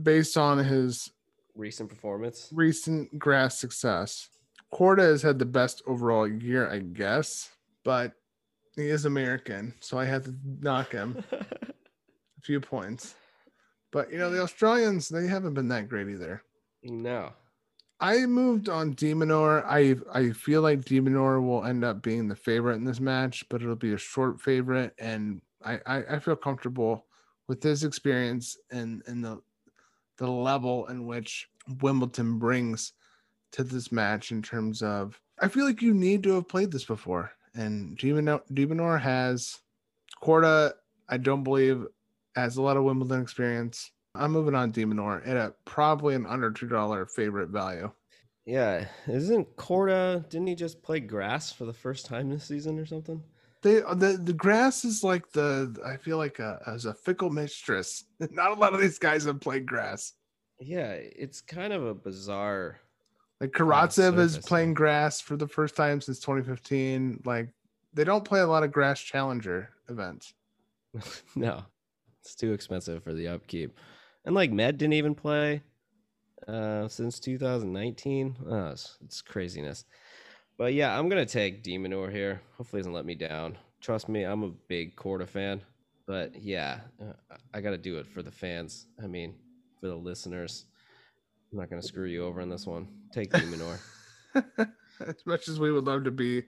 Based on his recent performance, recent grass success. Korda has had the best overall year, I guess, but he is American, so I had to knock him [laughs] a few points. But you know, the Australians, they haven't been that great either. No. I moved on de Minaur. I I feel like de Minaur will end up being the favorite in this match, but it'll be a short favorite, and I I, I feel comfortable with his experience and and the the level in which Wimbledon brings to this match in terms of I feel like you need to have played this before, and de Minaur has Korda. I don't believe has a lot of Wimbledon experience. I'm moving on de Minaur at a probably an under two dollar favorite value. Yeah, isn't Korda? Didn't he just play grass for the first time this season or something? They uh, the the grass is like the I feel like a, as a fickle mistress. [laughs] Not a lot of these guys have played grass. Yeah, it's kind of a bizarre Like uh, Karatsev is playing grass for the first time since 2015. Like they don't play a lot of grass challenger events. [laughs] no, it's too expensive for the upkeep. And like Med didn't even play uh, since 2019. Oh, it's, it's craziness. But yeah, I'm gonna take de Minaur here. Hopefully, he doesn't let me down. Trust me, I'm a big Korda fan. But yeah, uh, I got to do it for the fans. I mean, for the listeners. I'm not gonna screw you over on this one. Take de Minaur. [laughs] as much as we would love to be,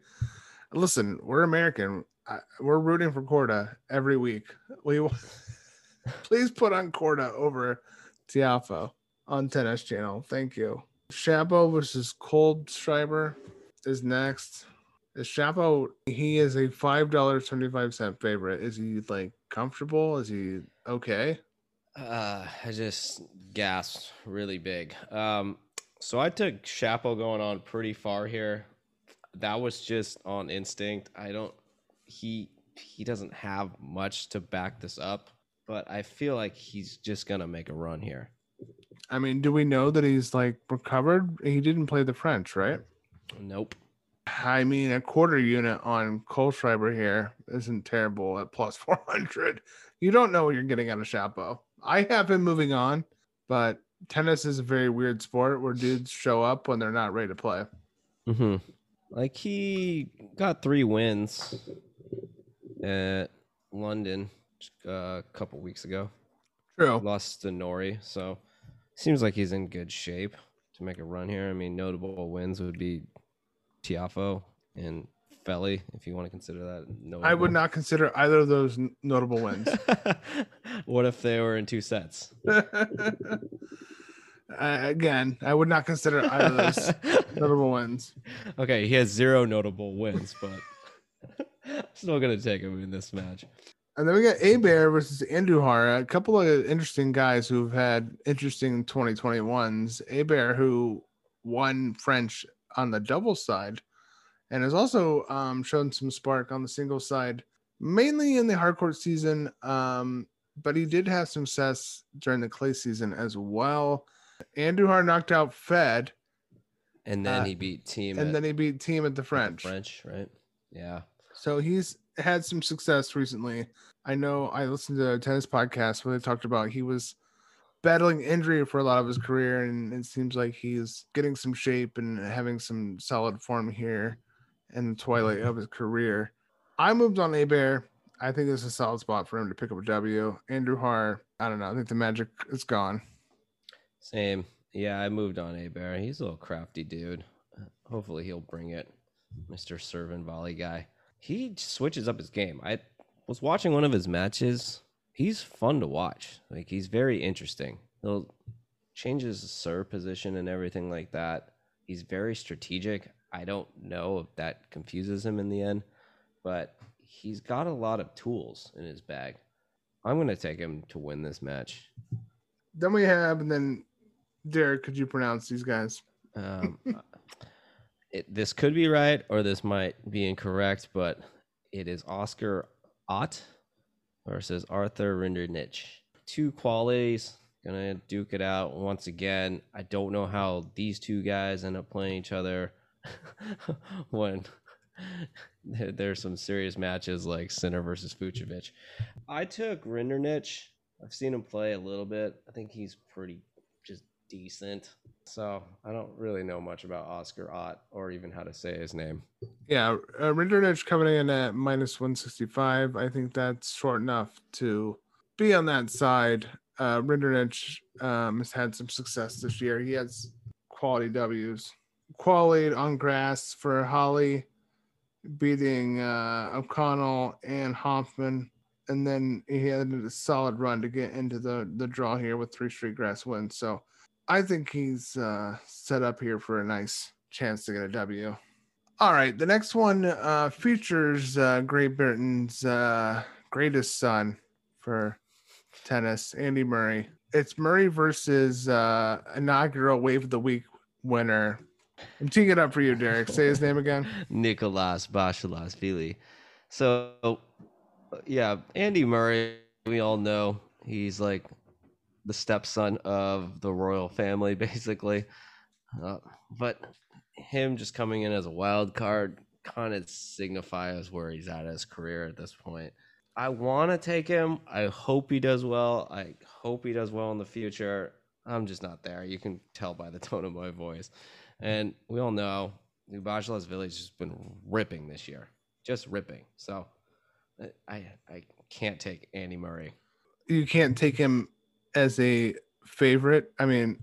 listen, we're American. we're rooting for Korda every week. We [laughs] please put on Korda over Tiafoe on Tennis Channel. Thank you. Shapo versus Kohlschreiber is next. Is Shapo? He is a five dollars seventy five cent favorite. Is he like comfortable? Is he okay? Uh, I just gasped really big. Um, so I took Shapo going on pretty far here. That was just on instinct. I don't. He he doesn't have much to back this up, but I feel like he's just gonna make a run here. I mean, do we know that he's like recovered? He didn't play the French, right? Nope. I mean, a quarter unit on Kohlschreiber here isn't terrible at plus [laughs] 400. You don't know what you're getting out of Shapo. I have him moving on, but tennis is a very weird sport where dudes show up when they're not ready to play. Mm-hmm. Like he got three wins at London a couple weeks ago. True. Lost to Norrie, so seems like he's in good shape to make a run here. I mean, notable wins would be Tiafoe and Felly, if you want to consider that. Notable. I would not consider either of those notable wins. [laughs] what if they were in two sets? [laughs] uh, again, I would not consider either of those [laughs] notable wins. Okay, he has zero notable wins, but still going to take him in this match. And then we got Herbert versus Andujar, a couple of interesting guys who've had interesting 2021s. Herbert, who won French on the double side and has also um, shown some spark on the single side, mainly in the hardcourt season. Um, but he did have some success during the clay season as well. Andujar knocked out Fed. And then uh, he beat Thiem. And at, then he beat Thiem at the French. The French, right? Yeah. So he's had some success recently. I know I listened to a tennis podcast where they talked about he was battling injury for a lot of his career, and it seems like he's getting some shape and having some solid form here in the twilight of his career. I moved on Herbert. I think this is a solid spot for him to pick up a W. Andujar, I don't know. I think the magic is gone. Same. Yeah, I moved on Herbert. He's a little crafty dude. Hopefully he'll bring it. Mr. serve and volley guy. He switches up his game. I was watching one of his matches he's fun to watch. Like he's very interesting. He'll change his serve position and everything like that. He's very strategic. I don't know if that confuses him in the end, but he's got a lot of tools in his bag. I'm going to take him to win this match. Then we have, and then Derek, could you pronounce these guys? Um, [laughs] it, this could be right or this might be incorrect, but it is Oscar Ott versus Arthur Rinderknech. Two qualities, gonna duke it out once again. I don't know how these two guys end up playing each other [laughs] when [laughs] there's some serious matches like Sinner versus Fucsovics. I took Rinderknech. I've seen him play a little bit. I think he's pretty just decent. So I don't really know much about Oscar Ott or even how to say his name. Yeah, uh, Rinderknech coming in at minus 165. I think that's short enough to be on that side. Uh, Rinderknech um, has had some success this year. He has quality W's. Quality on grass for Halle, beating uh, O'Connell and Hoffman. And then he had a solid run to get into the, the draw here with three straight grass wins. So I think he's uh, set up here for a nice chance to get a W. All right, the next one uh, features uh, Great Britain's uh, greatest son for tennis, Andy Murray. It's Murray versus uh, inaugural Wave of the Week winner. I'm teeing it up for you, Derek. Say his name again. [laughs] Nicolas Basilashvili. So, yeah, Andy Murray, we all know he's like the stepson of the royal family, [laughs] basically. Uh, but him just coming in as a wild card kind of signifies where he's at his career at this point. I want to take him. I hope he does well. I hope he does well in the future. I'm just not there. You can tell by the [laughs] tone of my voice. And we all know New Village has been ripping this year, just ripping. So I I can't take Andy Murray. You can't take him as a favorite. I mean,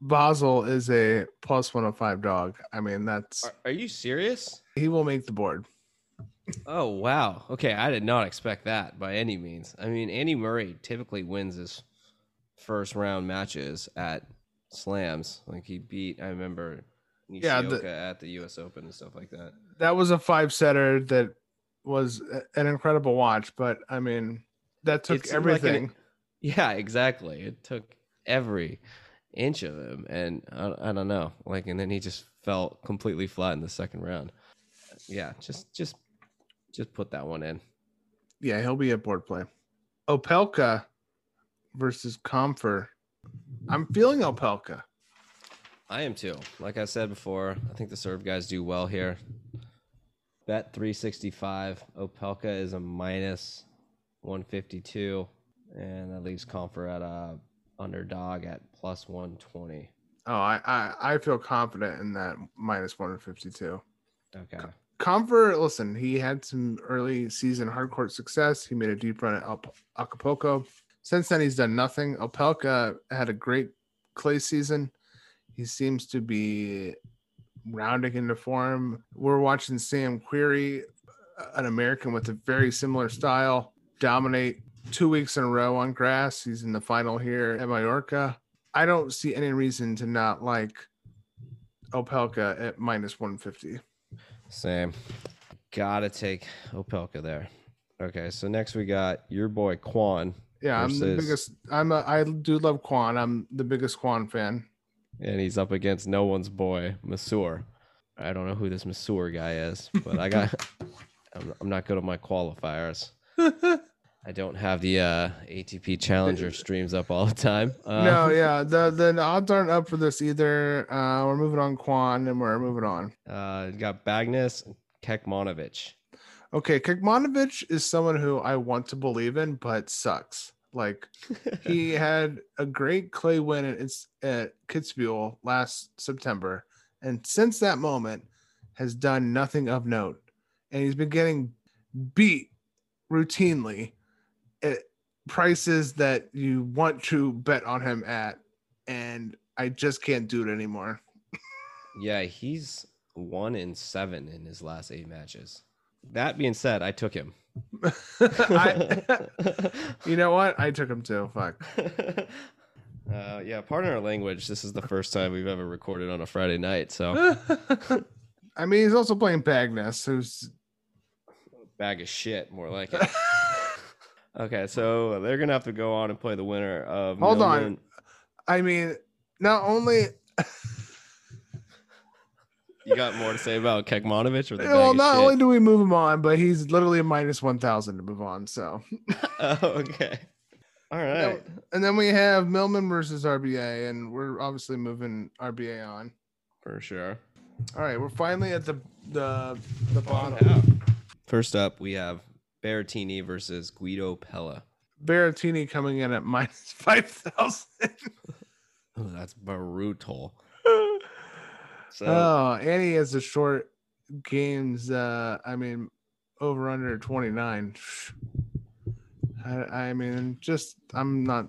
Basel is a plus 105 dog. I mean, that's. Are, are you serious? He will make the board. Oh wow. Okay, I did not expect that by any means. I mean, Andy Murray typically wins his first round matches at slams. Like he beat, I remember Nishioka yeah, the, at the U.S. Open and stuff like that. That was a five setter that was an incredible watch. But I mean, that took everything. Like an, yeah, exactly. It took every inch of him, and I, I don't know, like, and then he just fell completely flat in the second round. Yeah, just just just put that one in. Yeah, he'll be a board play. Opelka versus Koepfer. I'm feeling Opelka. I am too. Like I said before, I think the serve guys do well here. Bet 365. Opelka is a minus 152, and that leaves Koepfer at a underdog at plus 120. Oh, I, I, I feel confident in that minus 152. Okay. Koepfer, listen, he had some early season hardcourt success. He made a deep run at Acapulco. Since then, he's done nothing. Opelka had a great clay season. He seems to be rounding into form. We're watching Sam Querrey, an American with a very similar style, dominate two weeks in a row on grass. He's in the final here at Mallorca. I don't see any reason to not like Opelka at minus 150. Same. Gotta take Opelka there. Okay, so next we got your boy Kwon. Yeah, versus... I'm the biggest. I'm a. I do love Kwon. I'm the biggest Kwon fan. And he's up against no one's boy, Masur. I don't know who this Masur guy is, but I got. [laughs] I'm, I'm not good at my qualifiers. [laughs] I don't have the uh, ATP Challenger [laughs] streams up all the time. Uh, no, yeah, the the odds aren't up for this either. Uh, we're moving on Kwon, and we're moving on. Uh, got Bagnis, Kecmanovic. Okay, Kecmanovic is someone who I want to believe in, but sucks. Like [laughs] he had a great clay win at, at Kitzbühel last September, and since that moment has done nothing of note, and he's been getting beat routinely at prices that you want to bet on him at, and I just can't do it anymore. [laughs] yeah, he's one in seven in his last eight matches. That being said, I took him. [laughs] I, [laughs] you know what? I took him too. Fuck. Uh, yeah, pardon our language. This is the first time we've ever recorded on a Friday night. So, I mean, he's also playing Bagnis, who's bag of shit, more like it. Okay, so they're gonna have to go on and play the winner of. Hold Millman. on, I mean, not only. [laughs] you got more to say about Kecmanovic or the well, not only do we move him on, but he's literally a minus one thousand to move on. So. [laughs] oh, okay. All right. And then we have Millman versus RBA, and we're obviously moving RBA on. For sure. All right, we're finally at the the the bottom. First up, we have Berrettini versus Guido Pella. Berrettini coming in at [laughs] minus 5,000. oh, [laughs] that's brutal. [laughs] so, oh, and he has the short games. Uh, I mean, over under 29. [sighs] I, I mean, just, I'm not,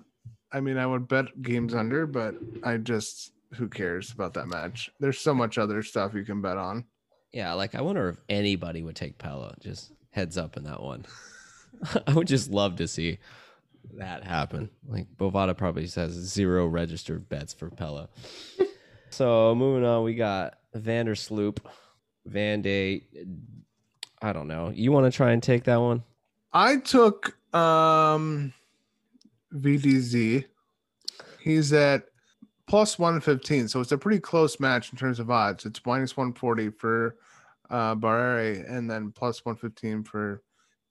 I mean, I would bet games under, but I just, who cares about that match? There's so much other stuff you can bet on. Yeah, like I wonder if anybody would take Pella. Just heads up in that one. [laughs] I would just love to see that happen. Like Bovada probably has zero registered bets for Pella. [laughs] so moving on, we got Vandersloot, Van Day. I don't know. You want to try and take that one? I took um VDZ. He's at plus 115. So it's a pretty close match in terms of odds. It's minus 140 for uh, Barrere and then plus 115 for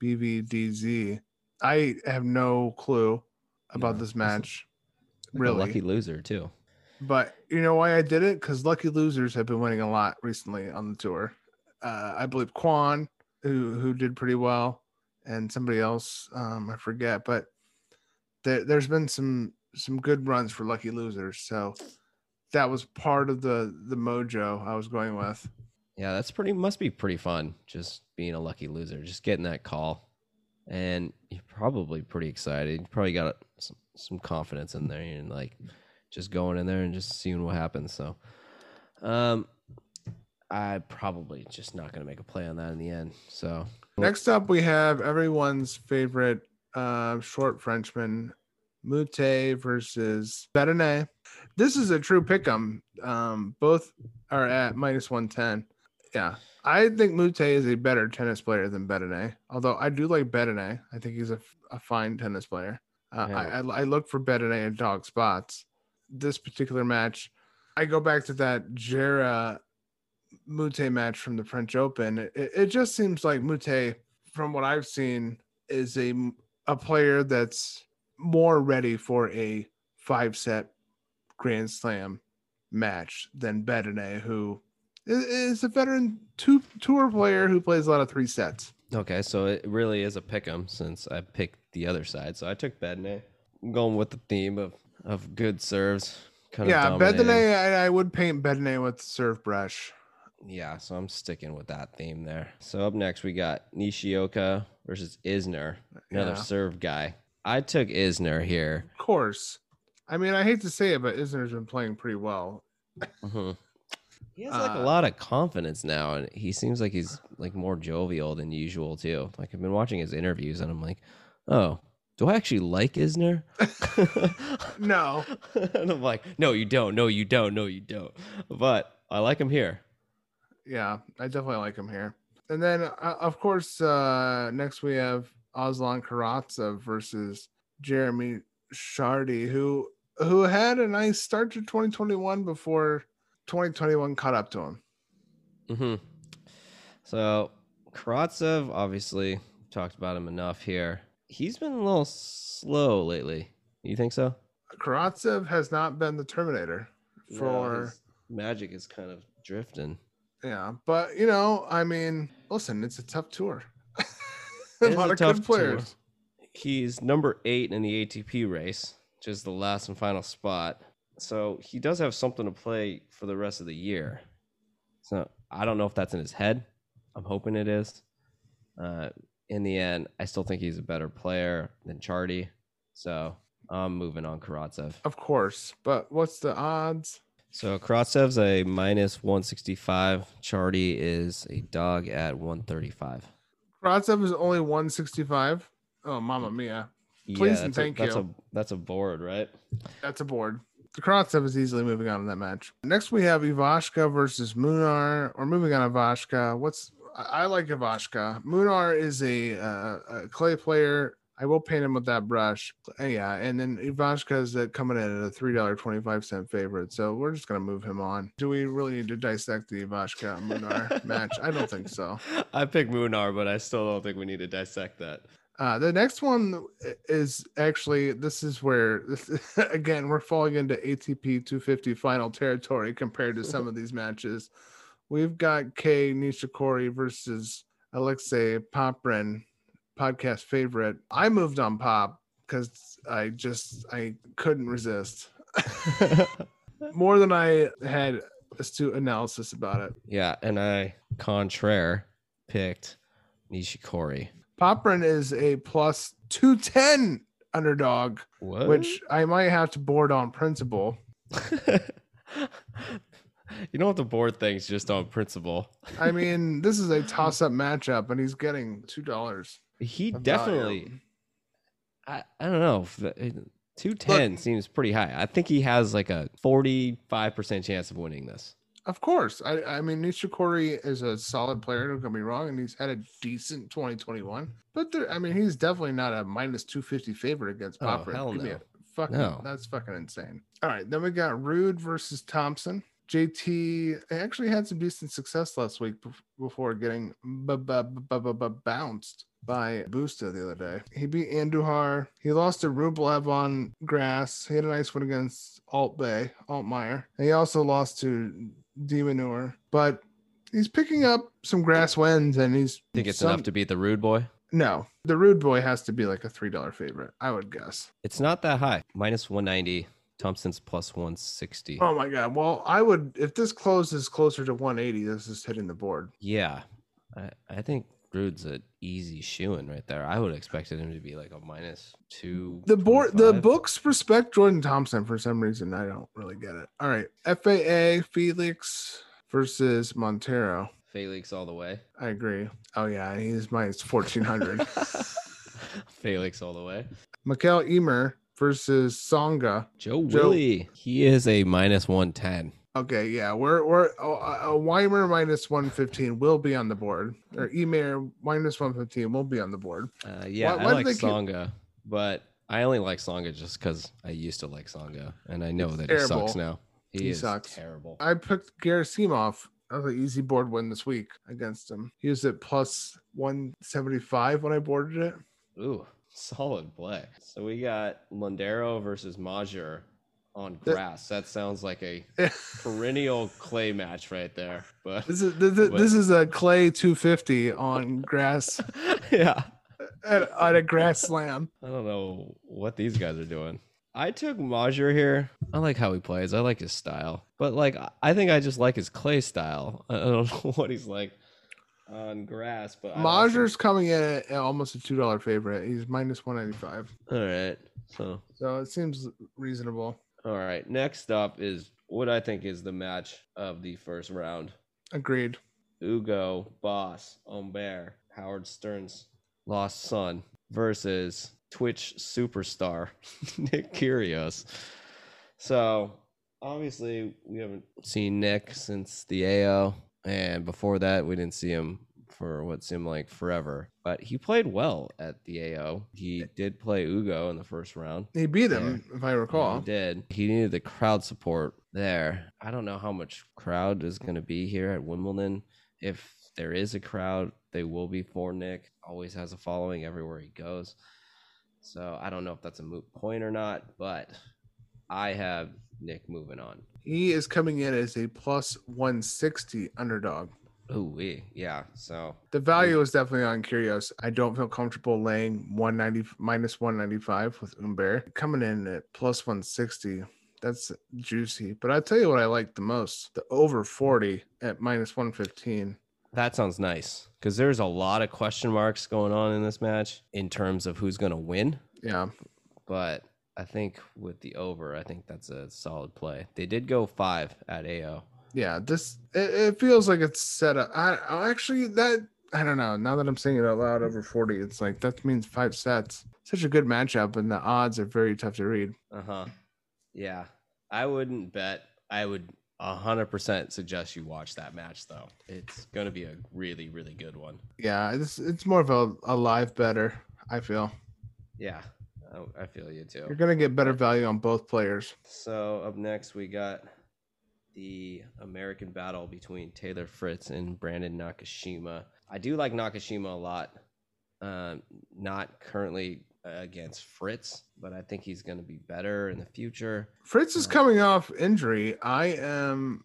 BVDZ. I have no clue about this match. Like really, lucky loser too. But you know why I did it? Because lucky losers have been winning a lot recently on the tour. Uh, I believe Kwon, who who did pretty well, and somebody else, um, I forget, but there, there's been some some good runs for lucky losers. So that was part of the the mojo I was going with. Yeah, that's pretty must be pretty fun just being a lucky loser, just getting that call. And you're probably pretty excited. You probably got some, some confidence in there and like just going in there and just seeing what happens. So um I probably just not going to make a play on that in the end. So next up we have everyone's favorite uh, short Frenchman Moutet versus Bedene. This is a true pick 'em. Um, both are at minus 110. Yeah. I think Moutet is a better tennis player than Bedene, although I do like Bedene. I think he's a, a fine tennis player. Uh, yeah. I, I, I, look for Bedene in dog spots. This particular match, I go back to that Jarry Moutet match from the French Open. It, it just seems like Moutet, from what I've seen, is a, a player that's more ready for a five set Grand Slam match than Bedene, who is a veteran two tour player who plays a lot of three sets. Okay, so it really is a pick 'em since I picked the other side. So I took Bedene. I'm going with the theme of of good serves. Kind yeah, Bedene. I, I, would paint Bedene with serve brush. Yeah, so I'm sticking with that theme there. So up next we got Nishioka versus Isner, another yeah. serve guy. I took Isner here. Of course. I mean, I hate to say it, but Isner's been playing pretty well. Mm-hmm. He has like uh, a lot of confidence now, and he seems like he's like more jovial than usual too. Like I've been watching his interviews, and I'm like, oh, do I actually like Isner? [laughs] no. [laughs] and I'm like, no, you don't. No, you don't. No, you don't. But I like him here. Yeah, I definitely like him here. And then, uh, of course, uh, next we have Aslan Karatsev versus Jeremy Chardy, who who had a nice start to 2021 before 2021 caught up to him. Mm-hmm. So Karatsev, obviously, talked about him enough here. He's been a little slow lately. You think so? Karatsev has not been the Terminator for no, magic is kind of drifting. Yeah, but you know, I mean, listen, it's a tough tour. [laughs] a lot of good players. Tour. He's number eight in the ATP race, which is the last and final spot. So he does have something to play for the rest of the year. So I don't know if that's in his head. I'm hoping it is. Uh, in the end, I still think he's a better player than Chardy. So I'm moving on Karatsev. Of course. But what's the odds? So Karatsev's a minus 165. Chardy is a dog at 135. Karatsev is only 165. Oh, mama mia. Please yeah, and thank a, that's you. A, that's a board, right? That's a board. Karatsev is easily moving on in that match. Next, we have Ivashka versus Munar. We're moving on Ivashka. What's I like Ivashka. Munar is a, uh, a clay player I will paint him with that brush. Uh, yeah, and then Ivashka is coming in at a three dollar twenty five cent favorite, so we're just gonna move him on. Do we really need to dissect the Ivashka Munar [laughs] match? I don't think so. I picked Munar, but I still don't think we need to dissect that. Uh, the next one is actually this is where this, [laughs] again we're falling into ATP 250 final territory compared to some of these matches. We've got Kei Nishikori versus Alexei Popyrin podcast favorite. I moved on pop because I just I couldn't resist [laughs] more than I had astute analysis about it. Yeah, and I contraire picked Nishikori. Popyrin is a plus two ten underdog, what? which I might have to board on principle. [laughs] You know what the board thinks just on principle. I [laughs] mean, this is a toss up matchup, and he's getting two dollars. He definitely. I, I don't know. Uh, two ten seems pretty high. I think he has like a forty five percent chance of winning this. Of course. I, I mean, Nishikori is a solid player. Don't get me wrong, and he's had a decent 2021. But there, I mean, he's definitely not a minus 250 favorite against oh, Popper. Oh, hell no. Fucking, no. That's fucking insane. All right, then we got Rude versus Thompson. JT actually had some decent success last week before getting bounced by Busta the other day. He beat Andujar. He lost to Rublev on grass. He had a nice win against Alt Bay, Altmaier. And he also lost to de Minaur. But he's picking up some grass wins and he's Think it's some- enough to beat the Rude Boy? No, the Rude Boy has to be like a three dollar favorite, I would guess. It's not that high. Minus 190. Thompson's plus 160. Oh my god. Well, I would if this closes closer to 180, this is hitting the board. Yeah. I, I think Ruud's an easy shoeing right there. I would have expected him to be like a minus two. The board, the books respect Jordan Thompson for some reason. I don't really get it. All right, FAA Felix versus Montero. Felix all the way. I agree. Oh yeah, he's minus fourteen hundred. [laughs] [laughs] Felix all the way. Mikael Ymer versus Tsonga. Joe Joe- Willie. He is a minus 110. Okay, yeah, we're we're uh, Weimer minus one fifteen will be on the board, or Ymer minus one fifteen will be on the board. Uh, yeah, Why- I why do like they keep- Tsonga, but I only like Tsonga just because I used to like Tsonga, and I know He's that terrible. he sucks now. He, He is sucks. terrible. I picked Gerasimov. That was an easy board win this week against him. He was at plus one seventy five when I boarded it. Ooh, [laughs] solid play. So we got Mondero versus Major on grass. That sounds like a [laughs] perennial clay match right there. But This is this, is- But- this is a clay 250 on grass [laughs] yeah, uh, at, at a grass slam. I don't know what these guys are doing. I took Major here. I like how he plays. I like his style. But like I think I just like his clay style. I don't [laughs] know what he's like on grass, but I like him. Majer's coming in at almost a two dollar favorite. He's minus 195, All right. So so it seems reasonable. All right. Next up is what I think is the match of the first round. Agreed. Ugo Boss Humbert Howard Stern's lost son versus Twitch superstar [laughs] Nick Kyrgios. So obviously we haven't seen Nick since the AO, and before that we didn't see him for what seemed like forever. But he played well at the AO. He did play Ugo in the first round. He beat him, if I recall. He did. He needed the crowd support there. I don't know how much crowd is going to be here at Wimbledon. If there is a crowd, they will be for Nick. Always has a following everywhere he goes. So I don't know if that's a moot point or not, but I have Nick moving on. He is coming in as a plus 160 underdog. Ooh, we yeah. So The value is definitely on Kyrgios. I don't feel comfortable laying 190 minus 195 with Humbert. Coming in at plus 160, that's juicy. But I tell you what I like the most the over 40 at minus 115. that sounds nice because there's a lot of question marks going on in this match in terms of who's going to win. Yeah. but I think with the over, I think that's a solid play. They did go five at AO. Yeah. This, it, it feels like it's set up. I, I actually, that, I don't know. Now that I'm saying it out loud over 40, it's like that means five sets. Such a good matchup, and the odds are very tough to read. Uh huh. Yeah, I wouldn't bet. I would hundred percent suggest you watch that match though. It's going to be a really, really good one. Yeah. It's, it's more of a, a live bettor, I feel. Yeah, I, I feel you too. You're going to get better value on both players. So up next we got the American battle between Taylor Fritz and Brandon Nakashima. I do like Nakashima a lot. Um, not currently against Fritz, but I think he's going to be better in the future. Fritz is Uh, coming off injury. I am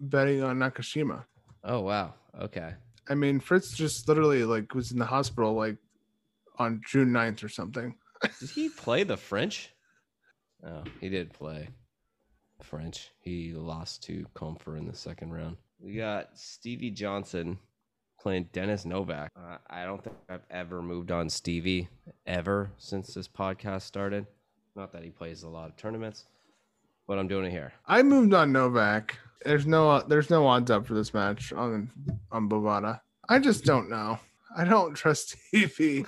betting on Nakashima. Oh wow. Okay. I mean, Fritz just literally like was in the hospital like on June 9th or something. Did he play the French? Oh, he did play French. He lost to Koepfer in the second round. We got Stevie Johnson playing Dennis Novak. Uh, I don't think I've ever moved on Stevie ever since this podcast started. Not that he plays a lot of tournaments, but I'm doing it here. I moved on Novak. There's no there's no odds up for this match on on Bovada. I just don't know. I don't trust [laughs] Stevie.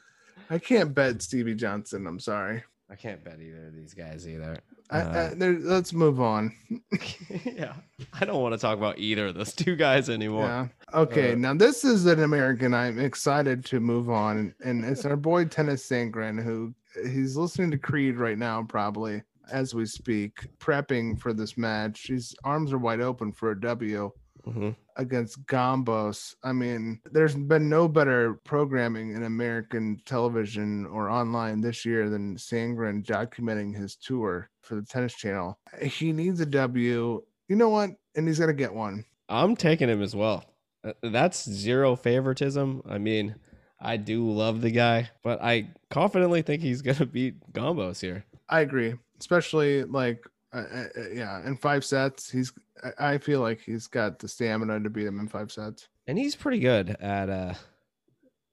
[laughs] I can't bet Stevie Johnson. I'm sorry. I can't bet either of these guys either. I, Uh, I, there, let's move on. [laughs] yeah, I don't want to talk about either of those two guys anymore. Yeah. Okay. Uh, now this is an American. I'm excited to move on, and it's our boy Tennys Sandgren, who he's listening to Creed right now, probably as we speak, prepping for this match. His arms are wide open for a W. mm-hmm. against Gombos. I mean, there's been no better programming in American television or online this year than Sandgren documenting his tour for the tennis channel. He needs a W. You know what? And he's going to get one. I'm taking him as well. Uh, that's zero favoritism. I mean, I do love the guy, but I confidently think he's going [laughs] to beat Gombos here. I agree, especially like uh, yeah, in five sets, he's. I feel like he's got the stamina to beat him in five sets, and he's pretty good at uh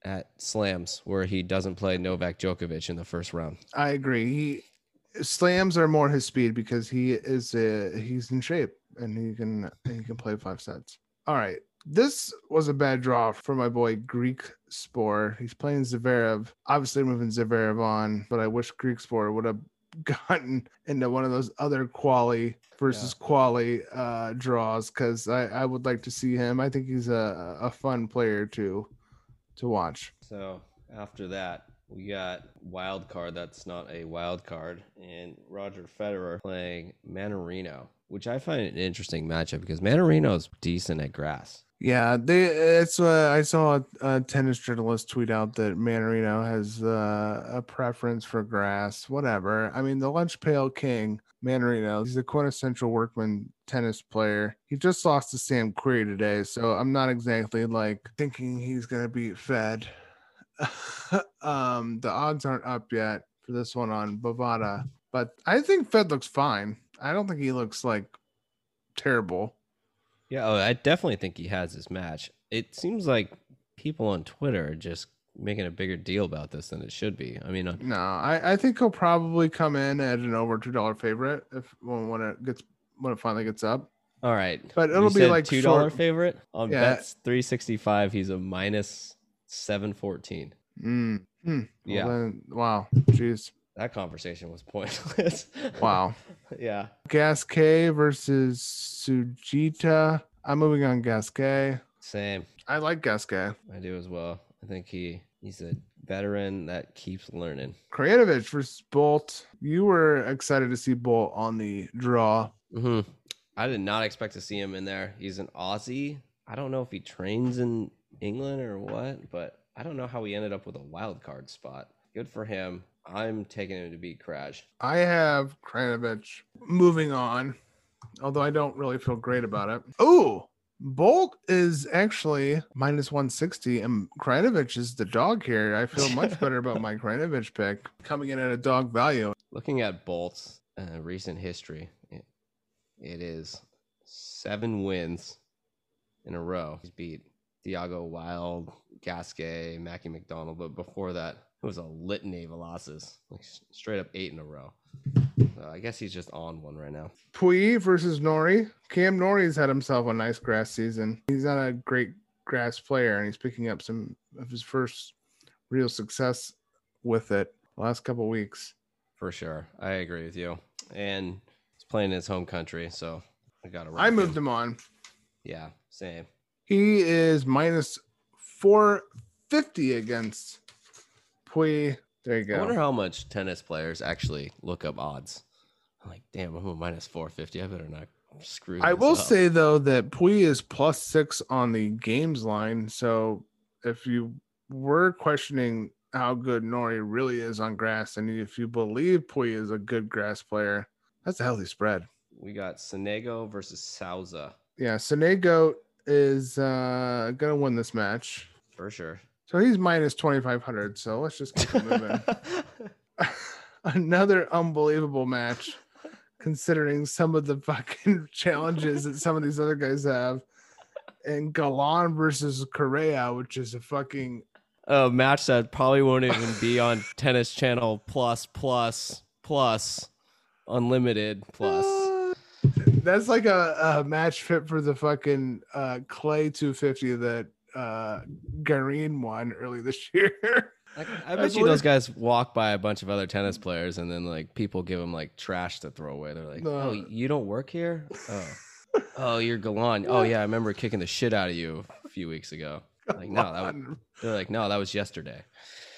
at slams where he doesn't play Novak Djokovic in the first round. I agree. He slams are more his speed because he is a, he's in shape and he can he can play five sets. All right, this was a bad draw for my boy Greek Spore. He's playing Zverev. Obviously, moving Zverev on, but I wish Griekspoor would have [laughs] gotten into one of those other quali versus yeah. quali uh, draws because I, I would like to see him. I think he's a, a fun player to to watch. So after that, we got wild card that's not a wild card, and Roger Federer playing Mannarino, which I find an interesting matchup because Mannarino is decent at grass. Yeah, they. It's. Uh, I saw a, a, tennis journalist tweet out that Mannarino has uh, a preference for grass. Whatever. I mean, the lunch pail king, Mannarino. He's a quintessential workman tennis player. He just lost to Sam Querrey today, so I'm not exactly like thinking he's gonna beat Fed. [laughs] um, the odds aren't up yet for this one on Bovada, but I think Fed looks fine. I don't think he looks like terrible. Yeah, oh, I definitely think he has his match. It seems like people on Twitter are just making a bigger deal about this than it should be. I mean, uh, no, I, I think he'll probably come in at an over two dollar favorite if when, when it gets when it finally gets up. All right, but it'll you be like two dollar favorite on yeah. bets three sixty five. He's a minus seven fourteen. Mm. Hmm. Yeah. Well, then, wow. Jeez. That conversation was pointless. [laughs] wow. yeah. Gasquet versus Sugita. I'm moving on Gasquet. Same. I like Gasquet. I do as well. I think he he's a veteran that keeps learning. Krajinovic versus Bolt. You were excited to see Bolt on the draw. Mm-hmm. I did not expect to see him in there. He's an Aussie. I don't know if he trains in England or what, but I don't know how he ended up with a wild card spot. Good for him. I'm taking him to beat Crash. I have Krajinovic moving on, although I don't really feel great about it. Oh, Bolt is actually minus 160, and Krajinovic is the dog here. I feel much better about my [laughs] Krajinovic pick coming in at a dog value. Looking at Bolt's uh, recent history, it, it is seven wins in a row. He's beat Thiago Wild, Gasquet, Mackie McDonald, but before that, it was a litany of losses, like straight up eight in a row. So I guess he's just on one right now. Pouille versus Norrie. Cam Norrie's had himself a nice grass season. He's not a great grass player, and he's picking up some of his first real success with it last couple weeks. For sure, I agree with you. And he's playing in his home country, so I got to. I moved him. him on. Yeah, same. He is minus 450 against Pouille. There you go. I wonder how much tennis players actually look up odds. I'm like, damn, I'm a minus 450. I better not screw I will up. say, though, that Pouille is plus six on the games line. So if you were questioning how good Norrie really is on grass, and if you believe Pouille is a good grass player, that's a healthy spread. We got Sonego versus Souza. Yeah, Sonego is uh gonna win this match for sure. So he's minus twenty five hundred. So let's just keep moving. [laughs] Another unbelievable match, considering some of the fucking [laughs] challenges that some of these other guys have. And Galan versus Correa, which is a fucking a match that probably won't even be on [laughs] Tennis Channel Plus Plus Plus Unlimited Plus. Uh, that's like a, a match fit for the fucking uh, Clay 250 that uh, Garin won early this [laughs] year. I, I bet you those guys walk by a bunch of other tennis players and then like people give them like trash to throw away. They're like, "Oh, you don't work here? [laughs] Oh, oh, you're Galan. Oh yeah, I remember kicking the shit out of you a few weeks ago." Like no, that [laughs] was, they're like no, that was yesterday.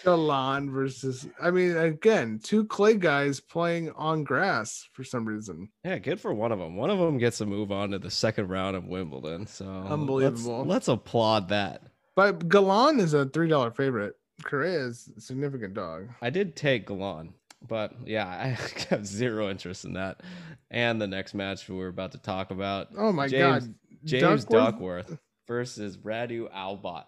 Galan versus. I mean, again, two clay guys playing on grass for some reason. Yeah, good for one of them. One of them gets to move on to the second round of Wimbledon. So Unbelievable. Let's, let's applaud that. But Galan is a three dollar favorite. Correa is a significant dog. I did take Galan, but yeah, I [laughs] have zero interest in that. And the next match we are about to talk about. Oh my James, god, James Duckworth? Duckworth versus Radu Albot.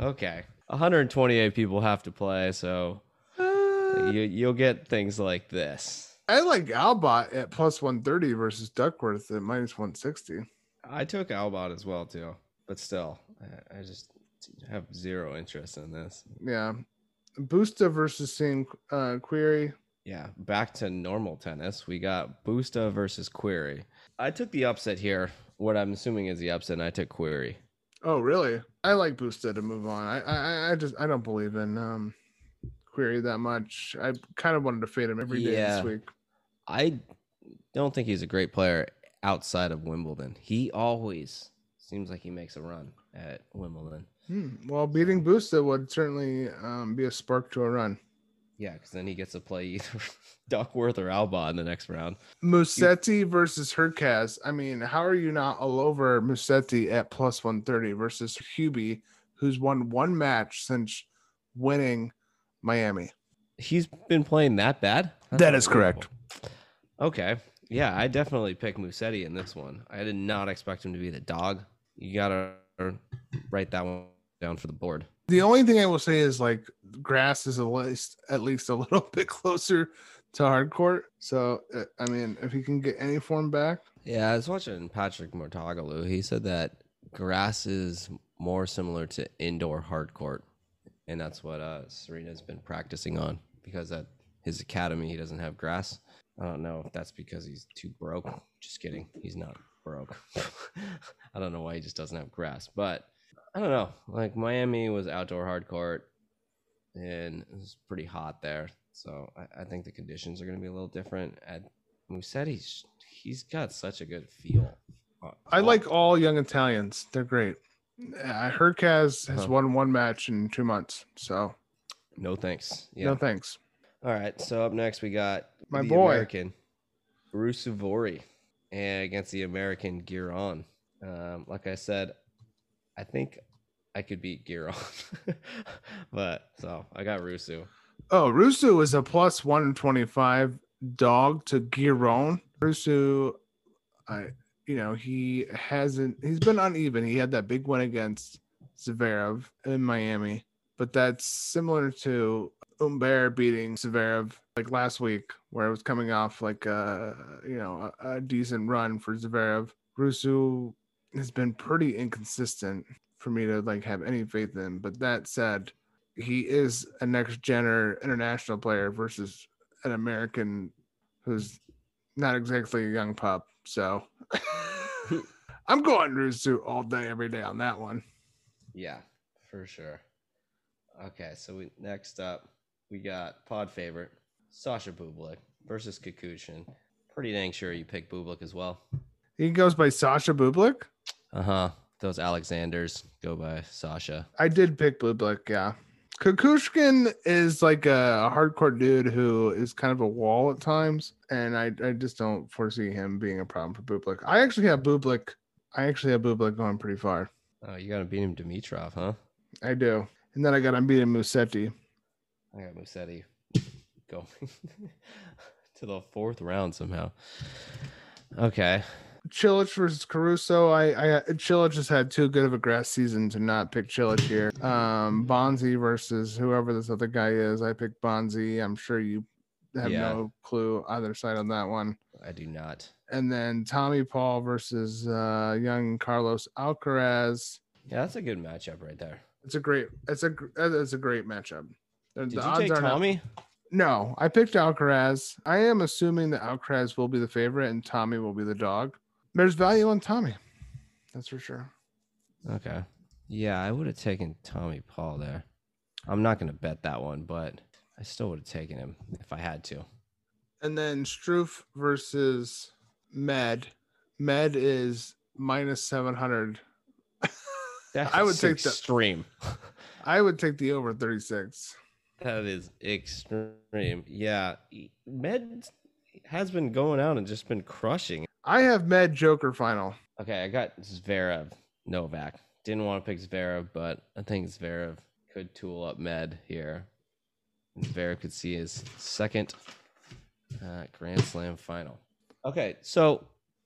Okay, 128 people have to play, so Uh, you you'll get things like this. I like Albot at plus one thirty versus Duckworth at minus one sixty. I took Albot as well too, but still, I, I just have zero interest in this. Yeah, Busta versus same uh, Querrey. Yeah, back to normal tennis. We got Busta versus Querrey. I took the upset here. What I'm assuming is the upset, and I took Querrey. Oh, really? I like Busta to move on. I, I, I just, I don't believe in um, Querrey that much. I kind of wanted to fade him every day Yeah. this week. I don't think he's a great player outside of Wimbledon. He always seems like he makes a run at Wimbledon. Hmm. Well, beating Busta would certainly um, be a spark to a run. Yeah, because then he gets to play either [laughs] Duckworth or Albot in the next round. Musetti versus Hurkacz. I mean, how are you not all over Musetti at plus 130 versus Hubie, who's won one match since winning Miami? He's been playing that bad? That is correct. Okay. Yeah, I definitely pick Musetti in this one. I did not expect him to be the dog. You gotta write that one down for the board. The only thing I will say is like grass is at least at least a [laughs] little bit closer to hard court. So uh, I mean, if he can get any form back, Yeah, I was watching Patrick Mouratoglou. He said that grass is more similar to indoor hard court, and that's what uh, Serena's been practicing on because at his academy he doesn't have grass. I don't know if that's because he's too broke. Just kidding. He's not broke. [laughs] I don't know why he just doesn't have grass, but I don't know. Like Miami was outdoor hard court, and it was pretty hot there. So I, I think the conditions are going to be a little different. At Musetti's, he's got such a good feel. Uh, I like all young Italians. They're great. I heard Hurkacz has Huh. won one match in two months. So No thanks. Yeah. no thanks. All right. So up next we got My the boy. American Ruusuvuori against the American Giron. Um, like I said, I think I could beat Giron, [laughs] but so I got Rusu. Oh, Rusu is a plus 125 dog to Giron. Rusu, I, you know, he hasn't, he's been uneven. He had that big win against Zverev in Miami, but that's similar to Humbert beating Zverev like last week, where it was coming off like a, you know, a, a decent run for Zverev. Rusu has been pretty inconsistent for me to like have any faith in. But that said, he is a next gener international player versus an American who's not exactly a young pup. So [laughs] [laughs] I'm going Rusu all day, every day on that one. Yeah, for sure. Okay, so we next up we got pod favorite Sasha Bublik versus Kukushkin. Pretty dang sure you picked Bublik as well. He goes by Sasha Bublik. Uh huh. Those Alexanders go by Sasha. I did pick Bublik, yeah. Kukushkin is like a hardcore dude who is kind of a wall at times, and I, I just don't foresee him being a problem for Bublik. I actually have Bublik. I actually have Bublik going pretty far. Oh, you got to beat him Dimitrov, huh? I do. And then I got to beat him Musetti. I got Musetti [laughs] going [laughs] to the fourth round somehow. Okay. Cilic versus Caruso. I, I Cilic has had too good of a grass season to not pick Cilic here. Um, Bonzi versus whoever this other guy is. I picked Bonzi. I'm sure you have Yeah. no clue either side on that one. I do not. And then Tommy Paul versus uh, young Carlos Alcaraz. Yeah, that's a good matchup right there. It's a great. It's a. It's a great matchup. Did the you take are not- Tommy? No, I picked Alcaraz. I am assuming that Alcaraz will be the favorite and Tommy will be the dog. There's value on Tommy. That's for sure. Okay. Yeah, I would have taken Tommy Paul there. I'm not going to bet that one, but I still would have taken him if I had to. And then Struff versus Med. Med is minus 700. [laughs] That's I would take the- extreme. [laughs] I would take the over 36. That is extreme. Yeah, Med has been going out and just been crushing. I have Med Joker final. Okay, I got Zverev, Novak. Didn't want to pick Zverev, but I think Zverev could tool up Med here. And Zverev could see his second uh, Grand Slam final. Okay, so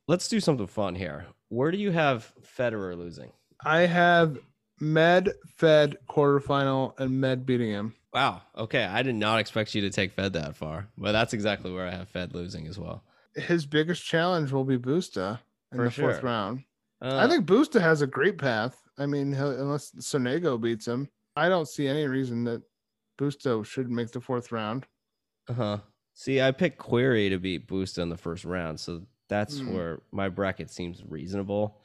let's do something fun here. Where do you have Federer losing? I have Med Fed quarterfinal and Med beating him. Wow. Okay, I did not expect you to take Fed that far, but that's exactly where I have Fed losing as well. His biggest challenge will be Busta in For the fourth round. Uh, I think Busta has a great path. I mean, unless Sonego beats him, I don't see any reason that Busta should make the fourth round. Uh huh. See, I picked Querrey to beat Busta in the first round, so that's Hmm. where my bracket seems reasonable.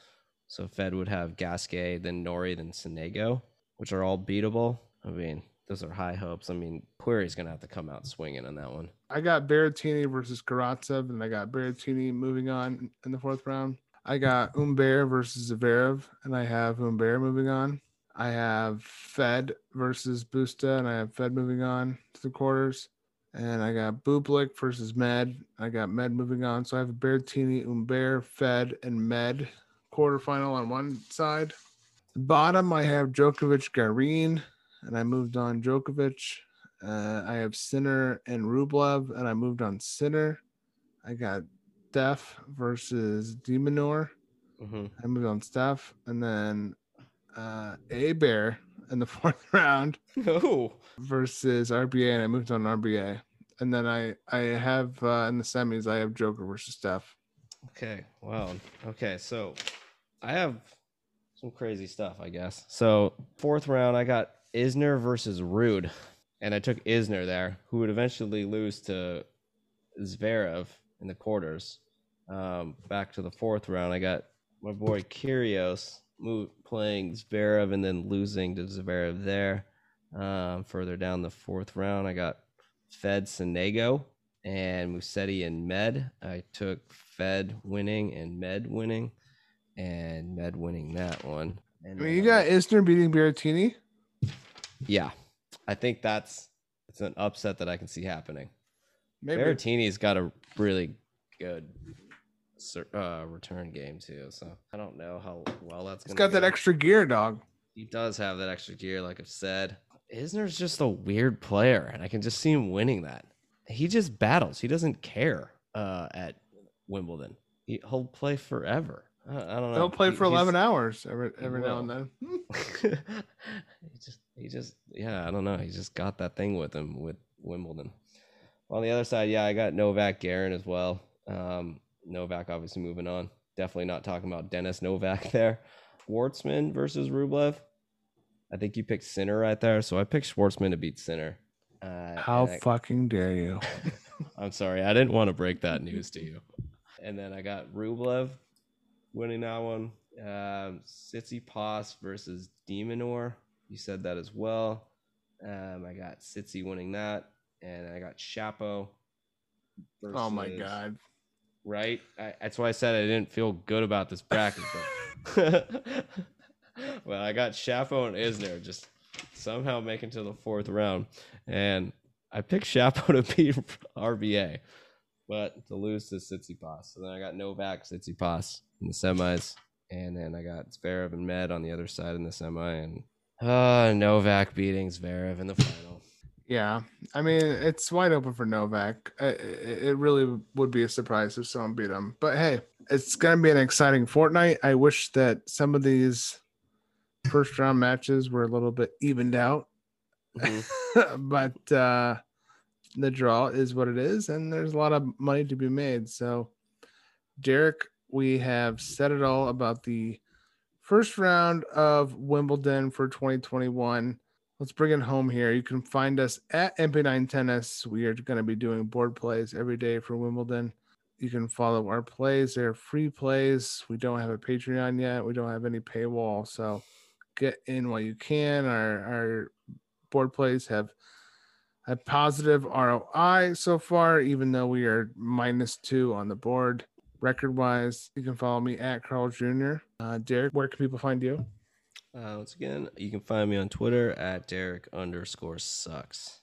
So Fed would have Gasquet, then Norrie, then Sonego, which are all beatable. I mean, those are high hopes. I mean, Querrey's gonna have to come out swinging on that one. I got Berrettini versus Karatsev, and I got Berrettini moving on in the fourth round. I got Humbert versus Zverev, and I have Humbert moving on. I have Fed versus Busta, and I have Fed moving on to the quarters. And I got Bublik versus Med. I got Med moving on. So I have Berrettini, Humbert, Fed, and Med quarterfinal on one side. Bottom, I have Djokovic, Garin, and I moved on Djokovic. Uh, I have Sinner and Rublev, and I moved on Sinner. I got Steph versus de Minaur. Mm-hmm. I moved on Steph, and then uh, A Bear in the [laughs] fourth round Oh, versus RBA, and I moved on RBA. And then I I have uh, in the semis, I have Joker versus Steph. okay. Wow. Okay, so I have some crazy stuff, I guess. So fourth round, I got Isner versus Ruud, and I took Isner there, who would eventually lose to Zverev in the quarters. Um, back to the fourth round, I got my boy Kyrgios move, playing Zverev and then losing to Zverev there. Um, further down the fourth round, I got Fed Sonego and Musetti and Med. I took Fed winning and Med winning, and Med winning that one. I mean, you got Isner beating Berrettini. Yeah, I think that's it's an upset that I can see happening. Maybe Berrettini's got a really good uh, return game too, so I don't know how well that's he's got that extra gear, dog. He does have that extra gear, like I've said. Isner's just a weird player, and I can just see him winning that. He just battles. He doesn't care uh, at Wimbledon. He, he'll play forever. I, don't know. He'll play He- for 11 hours every every now and then. [laughs] [laughs] he just he just yeah, I don't know. He's just got that thing with him with Wimbledon. On the other side, yeah, I got Novak Garin as well. Um, Novak obviously moving on. Definitely not talking about Dennis Novak [laughs] there. Schwartzman versus Rublev. I think you picked Sinner right there, so I picked Schwartzman to beat Sinner. Uh, How I- fucking dare you? I'm sorry, I didn't want to break that news to you. And then I got Rublev winning that one. Um, Tsitsipas versus de Minaur. You said that as well. Um, I got Sitsi winning that, and I got Chapo. Oh my god. Right? I, that's why I said I didn't feel good about this bracket. But [laughs] well, I got Chapo and Isner just somehow making to the fourth round, and I picked Chapo to [laughs] beat RBA, but to lose to Tsitsipas. So then I got Novak Tsitsipas in the semis, and then I got Zverev and Med on the other side in the semi, and uh, Novak beating Zverev in the final. Yeah, I mean it's wide open for Novak. It, it really would be a surprise if someone beat him. But hey, it's gonna be an exciting fortnight. I wish that some of these first round matches were a little bit evened out, Mhm. [laughs] but uh, the draw is what it is, and there's a lot of money to be made. So, Derek, we have said it all about the first round of Wimbledon for 2021 let's bring it home here. You can find us at MP9 Tennis. We are going to be doing board plays every day for Wimbledon. You can follow our plays. They're free plays. We don't have a Patreon yet. We don't have any paywall. So get in while you can. Our our board plays have a positive ROI so far, even though we are minus two on the board record wise. You can follow me at Carl Jr. Uh, Derek, where can people find you? Uh, once again, you can find me on Twitter at Derek underscore sucks.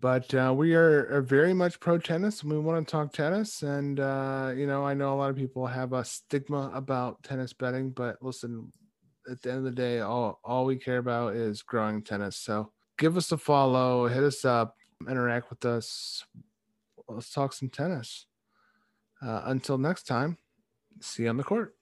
But uh, we are, are, very much pro tennis and we want to talk tennis. And, uh, you know, I know a lot of people have a stigma about tennis betting, but listen, at the end of the day, all, all we care about is growing tennis. So give us a follow, hit us up, interact with us. Let's talk some tennis. Uh, until next time, see you on the court.